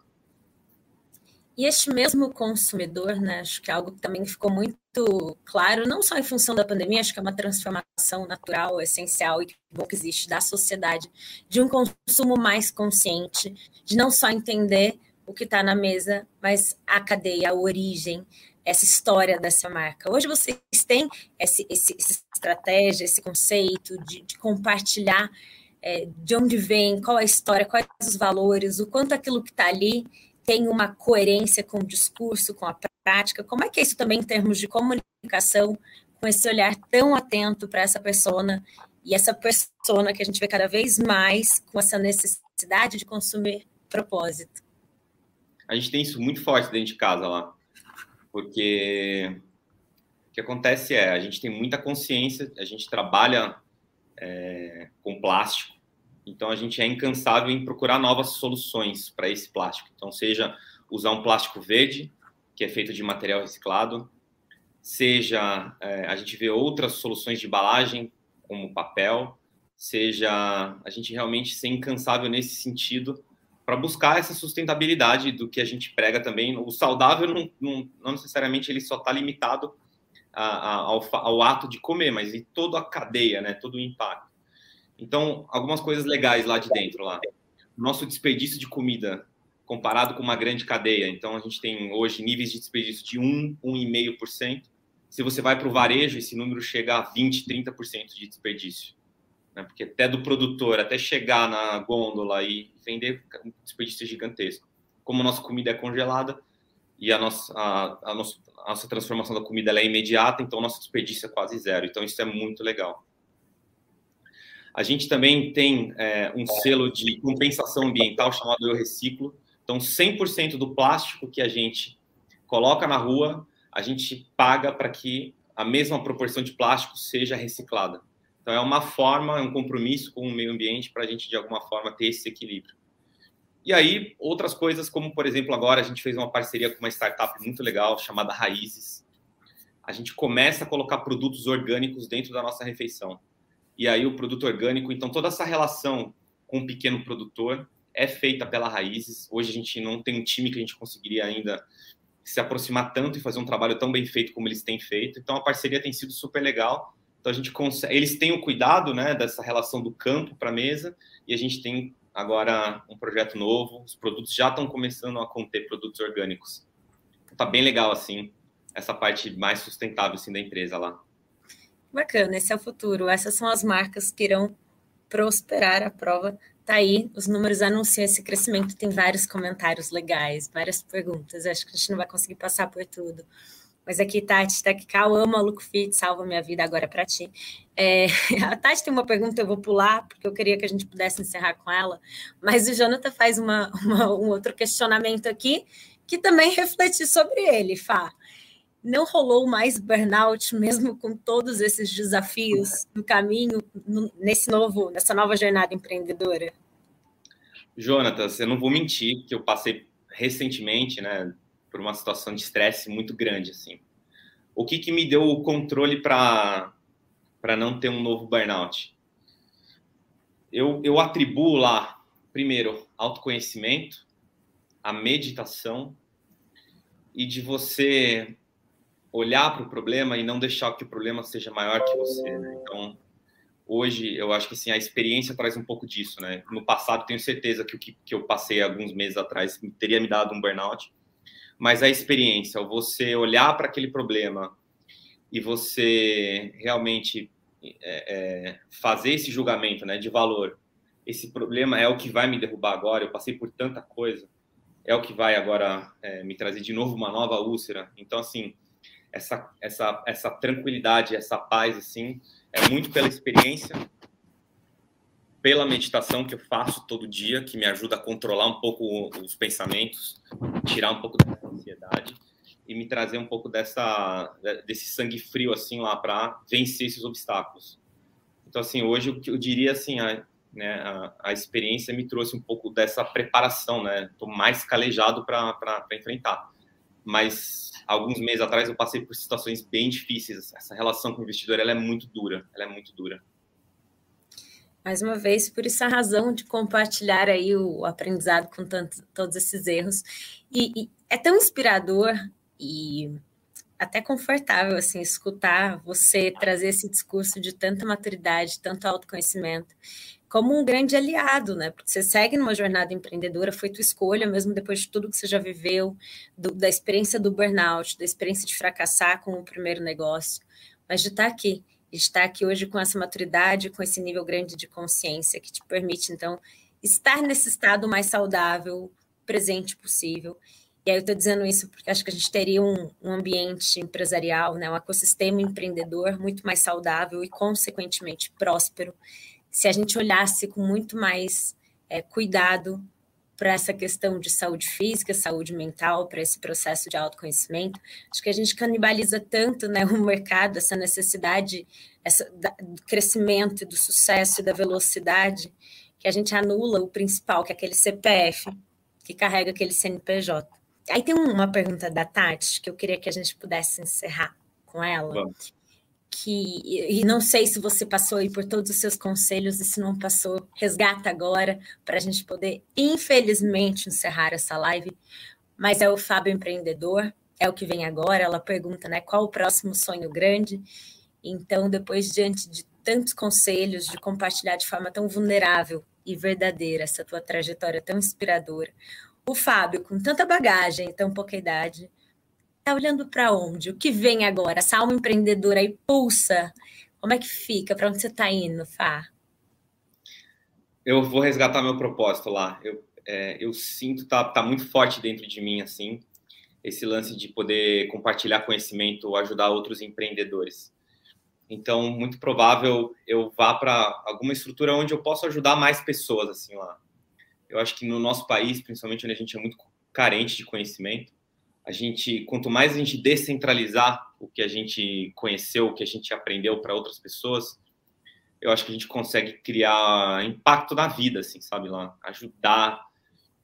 E este mesmo consumidor, né, acho que é algo que também ficou muito claro, não só em função da pandemia, acho que é uma transformação natural, essencial e que bom que existe da sociedade, de um consumo mais consciente, de não só entender o que está na mesa, mas a cadeia, a origem, essa história dessa marca. Hoje vocês têm esse, esse, essa estratégia, esse conceito de, de compartilhar é, de onde vem, qual a história, quais os valores, o quanto aquilo que está ali tem uma coerência com o discurso, com a prática. Como é que é isso também em termos de comunicação, com esse olhar tão atento para essa persona e essa persona que a gente vê cada vez mais com essa necessidade de consumir propósito? A gente tem isso muito forte dentro de casa lá, porque o que acontece é a gente tem muita consciência, a gente trabalha é, com plástico. Então a gente é incansável em procurar novas soluções para esse plástico. Então seja usar um plástico verde que é feito de material reciclado, seja é, a gente vê outras soluções de embalagem como papel, seja a gente realmente ser incansável nesse sentido para buscar essa sustentabilidade do que a gente prega também. O saudável não, não, não necessariamente ele só está limitado a, a, ao, ao, ato de comer, mas em toda a cadeia, né? Todo o impacto. Então, algumas coisas legais lá de dentro, lá. Nosso desperdício de comida comparado com uma grande cadeia. Então, a gente tem hoje níveis de desperdício de 1, 1,5%. Se você vai para o varejo, esse número chega a 20, 30% de desperdício. Né? Porque até do produtor, até chegar na gôndola e vender, um desperdício gigantesco. Como a nossa comida é congelada e a nossa, a, a nossa a nossa transformação da comida é imediata, então nosso desperdício é quase zero. Então isso é muito legal. A gente também tem é, um selo de compensação ambiental chamado Eu Reciclo. Então 100% do plástico que a gente coloca na rua, a gente paga para que a mesma proporção de plástico seja reciclada. Então é uma forma, é um compromisso com o meio ambiente para a gente de alguma forma ter esse equilíbrio. E aí, outras coisas, como por exemplo, agora a gente fez uma parceria com uma startup muito legal chamada Raízes. A gente começa a colocar produtos orgânicos dentro da nossa refeição. E aí, o produto orgânico, então, toda essa relação com o pequeno produtor é feita pela Raízes. Hoje a gente não tem um time que a gente conseguiria ainda se aproximar tanto e fazer um trabalho tão bem feito como eles têm feito. Então, a parceria tem sido super legal. Então, a gente consegue, eles têm o cuidado né, dessa relação do campo para a mesa e a gente tem agora um projeto novo, os produtos já estão começando a conter produtos orgânicos. Tá bem legal assim, essa parte mais sustentável assim da empresa lá. Bacana, esse é o futuro. Essas são as marcas que irão prosperar. A prova tá aí, os números anunciam esse crescimento. Tem vários comentários legais, várias perguntas. Acho que a gente não vai conseguir passar por tudo. Mas aqui, Tati, Teccal, amo a salva minha vida agora para ti. É, a Tati tem uma pergunta, eu vou pular, porque eu queria que a gente pudesse encerrar com ela, mas o Jonathan faz uma, uma, um outro questionamento aqui, que também reflete sobre ele, Fá. Não rolou mais burnout, mesmo com todos esses desafios no caminho, nesse novo, nessa nova jornada empreendedora? Jonatas, eu não vou mentir que eu passei recentemente, né, por uma situação de estresse muito grande, assim. O que, que me deu o controle para não ter um novo burnout? Eu, eu atribuo lá, primeiro, autoconhecimento, a meditação e de você olhar para o problema e não deixar que o problema seja maior que você. Né? Então, hoje eu acho que assim, a experiência traz um pouco disso, né? No passado tenho certeza que o que, que eu passei alguns meses atrás teria me dado um burnout, mas a experiência, você olhar para aquele problema e você realmente é, é, fazer esse julgamento, né, de valor, esse problema é o que vai me derrubar agora. Eu passei por tanta coisa, é o que vai agora é, me trazer de novo uma nova úlcera. Então assim, essa essa essa tranquilidade, essa paz assim é muito pela experiência, pela meditação que eu faço todo dia, que me ajuda a controlar um pouco os pensamentos, tirar um pouco dessa ansiedade e me trazer um pouco dessa desse sangue frio assim lá para vencer esses obstáculos. Então assim, hoje o que eu diria assim, a, né, a, a, experiência me trouxe um pouco dessa preparação, né? Estou mais calejado para enfrentar. Mas alguns meses atrás eu passei por situações bem difíceis. Essa relação com o investidor ela é muito dura, ela é muito dura. Mais uma vez, por isso a razão de compartilhar aí o aprendizado com tanto, todos esses erros. E, e é tão inspirador e até confortável assim escutar você trazer esse discurso de tanta maturidade, tanto autoconhecimento como um grande aliado, né? Porque você segue numa jornada empreendedora, foi tua escolha, mesmo depois de tudo que você já viveu, do, da experiência do burnout, da experiência de fracassar com o primeiro negócio, mas de estar aqui, de estar aqui hoje com essa maturidade, com esse nível grande de consciência que te permite, então, estar nesse estado mais saudável, presente possível. E aí eu estou dizendo isso porque acho que a gente teria um, um, ambiente empresarial, né, um ecossistema empreendedor muito mais saudável e, consequentemente, próspero, se a gente olhasse com muito mais é, cuidado para essa questão de saúde física, saúde mental, para esse processo de autoconhecimento, acho que a gente canibaliza tanto né, o mercado, essa necessidade essa, do crescimento do sucesso e da velocidade, que a gente anula o principal, que é aquele CPF, que carrega aquele CNPJ. Aí tem uma pergunta da Tati, que eu queria que a gente pudesse encerrar com ela. Vamos que e não sei se você passou aí por todos os seus conselhos e se não passou, resgata agora para a gente poder, infelizmente, encerrar essa live. Mas é o Fábio empreendedor, é o que vem agora. Ela pergunta, né, qual o próximo sonho grande? Então, depois diante de tantos conselhos, de compartilhar de forma tão vulnerável e verdadeira essa tua trajetória tão inspiradora, o Fábio, com tanta bagagem e tão pouca idade, Está olhando para onde? O que vem agora? Essa alma empreendedora aí pulsa. Como é que fica? Para onde você está indo, Fá? Eu vou resgatar meu propósito lá. Eu, é, eu sinto tá, tá muito forte dentro de mim assim esse lance de poder compartilhar conhecimento, ajudar outros empreendedores. Então, muito provável eu vá para alguma estrutura onde eu possa ajudar mais pessoas assim lá. Eu acho que no nosso país, principalmente onde a gente é muito carente de conhecimento, a gente, quanto mais a gente descentralizar o que a gente conheceu, o que a gente aprendeu para outras pessoas, eu acho que a gente consegue criar impacto na vida, assim, sabe lá, ajudar.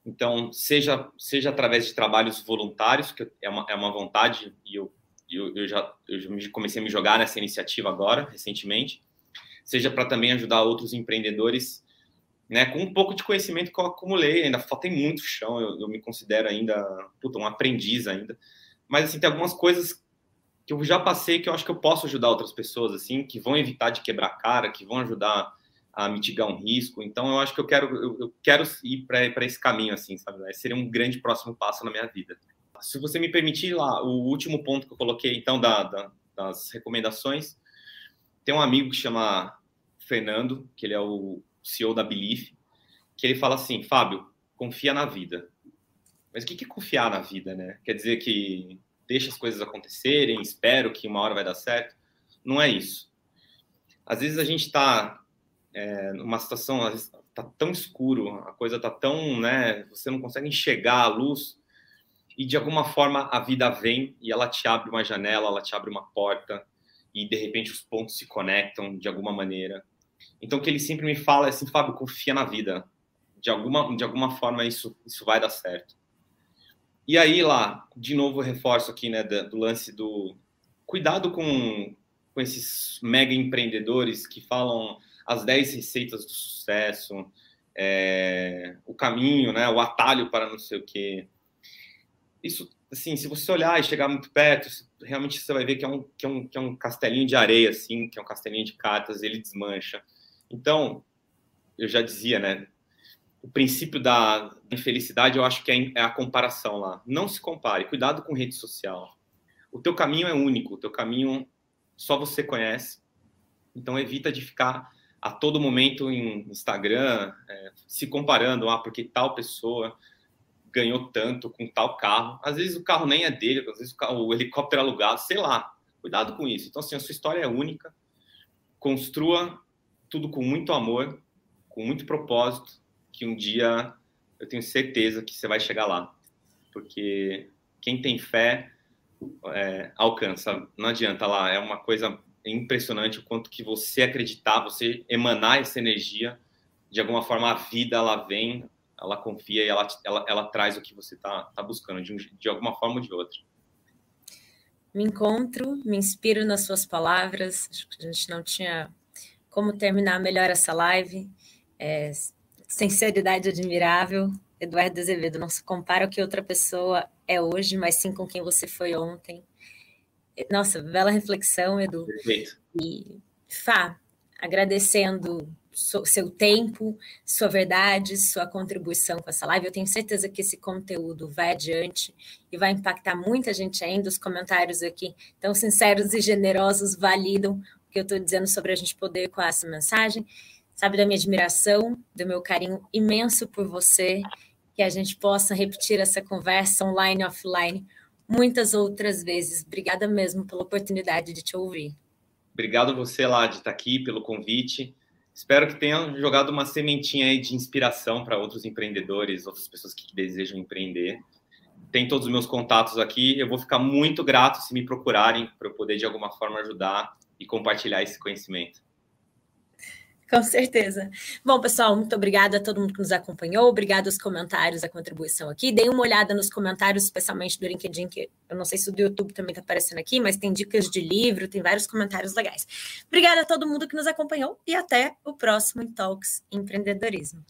Então, seja seja através de trabalhos voluntários, que é uma, é uma vontade e eu, eu, eu já eu já comecei a me jogar nessa iniciativa agora, recentemente, seja para também ajudar outros empreendedores né, com um pouco de conhecimento que eu acumulei, ainda falta muito chão, eu, eu, me considero ainda puta, um aprendiz ainda, mas assim, tem algumas coisas que eu já passei que eu acho que eu posso ajudar outras pessoas, assim, que vão evitar de quebrar cara, que vão ajudar a mitigar um risco, então eu acho que eu quero, eu, eu quero ir para esse caminho, assim, sabe, né? seria um grande próximo passo na minha vida. Se você me permitir lá, o último ponto que eu coloquei, então, da, da das recomendações, tem um amigo que chama Fernando, que ele é o CEO da Belief, que ele fala assim, Fábio, confia na vida. Mas o que é confiar na vida, né? Quer dizer que deixa as coisas acontecerem, espero que uma hora vai dar certo? Não é isso. Às vezes a gente está é, numa situação, às vezes tá tão escuro, a coisa está tão, né? Você não consegue enxergar a luz e de alguma forma a vida vem e ela te abre uma janela, ela te abre uma porta e de repente os pontos se conectam de alguma maneira. Então, que ele sempre me fala é assim, Fábio, confia na vida. De alguma, de alguma forma, isso, isso vai dar certo. E aí lá, de novo, reforço aqui, né, do, do lance do cuidado com, com esses mega empreendedores que falam as 10 receitas do sucesso, é, o caminho, né, o atalho para não sei o quê. Isso, assim, se você olhar e chegar muito perto, realmente você vai ver que é um, que é um, que é um castelinho de areia, assim, que é um castelinho de cartas, ele desmancha. Então, eu já dizia, né, o princípio da infelicidade, eu acho que é, é a comparação lá. Não se compare, cuidado com rede social. O teu caminho é único, o teu caminho só você conhece. Então evita de ficar a todo momento em Instagram é, se comparando, ah, porque tal pessoa ganhou tanto com tal carro. Às vezes o carro nem é dele, às vezes o, carro, o helicóptero é alugado, sei lá. Cuidado com isso. Então, assim, a sua história é única. Construa tudo com muito amor, com muito propósito, que um dia eu tenho certeza que você vai chegar lá. Porque quem tem fé é, alcança. Não adianta lá, é uma coisa impressionante o quanto que você acreditar, você emanar essa energia, de alguma forma a vida ela vem, ela confia e ela, ela, ela traz o que você está tá buscando, de, um, de alguma forma ou de outra. Me encontro, me inspiro nas suas palavras. Acho que a gente não tinha como terminar melhor essa live. É, sinceridade admirável. Eduardo Azevedo, não se compara ao que outra pessoa é hoje, mas sim com quem você foi ontem. Nossa, bela reflexão, Edu. Perfeito. E Fá, agradecendo seu tempo, sua verdade, sua contribuição com essa live. Eu tenho certeza que esse conteúdo vai adiante e vai impactar muita gente ainda. Os comentários aqui tão sinceros e generosos validam o que eu estou dizendo sobre a gente poder com essa mensagem sabe, da minha admiração, do meu carinho imenso por você, que a gente possa repetir essa conversa online e offline muitas outras vezes. Obrigada mesmo pela oportunidade de te ouvir. Obrigado você lá de estar aqui pelo convite. Espero que tenha jogado uma sementinha aí de inspiração para outros empreendedores, outras pessoas que desejam empreender. Tem todos os meus contatos aqui. Eu vou ficar muito grato se me procurarem para eu poder de alguma forma ajudar e compartilhar esse conhecimento. Com certeza. Bom, pessoal, muito obrigada a todo mundo que nos acompanhou. Obrigado aos comentários, a contribuição aqui. Deem uma olhada nos comentários, especialmente do LinkedIn, que eu não sei se o do YouTube também está aparecendo aqui, mas tem dicas de livro, tem vários comentários legais. Obrigada a todo mundo que nos acompanhou e até o próximo Talks Empreendedorismo.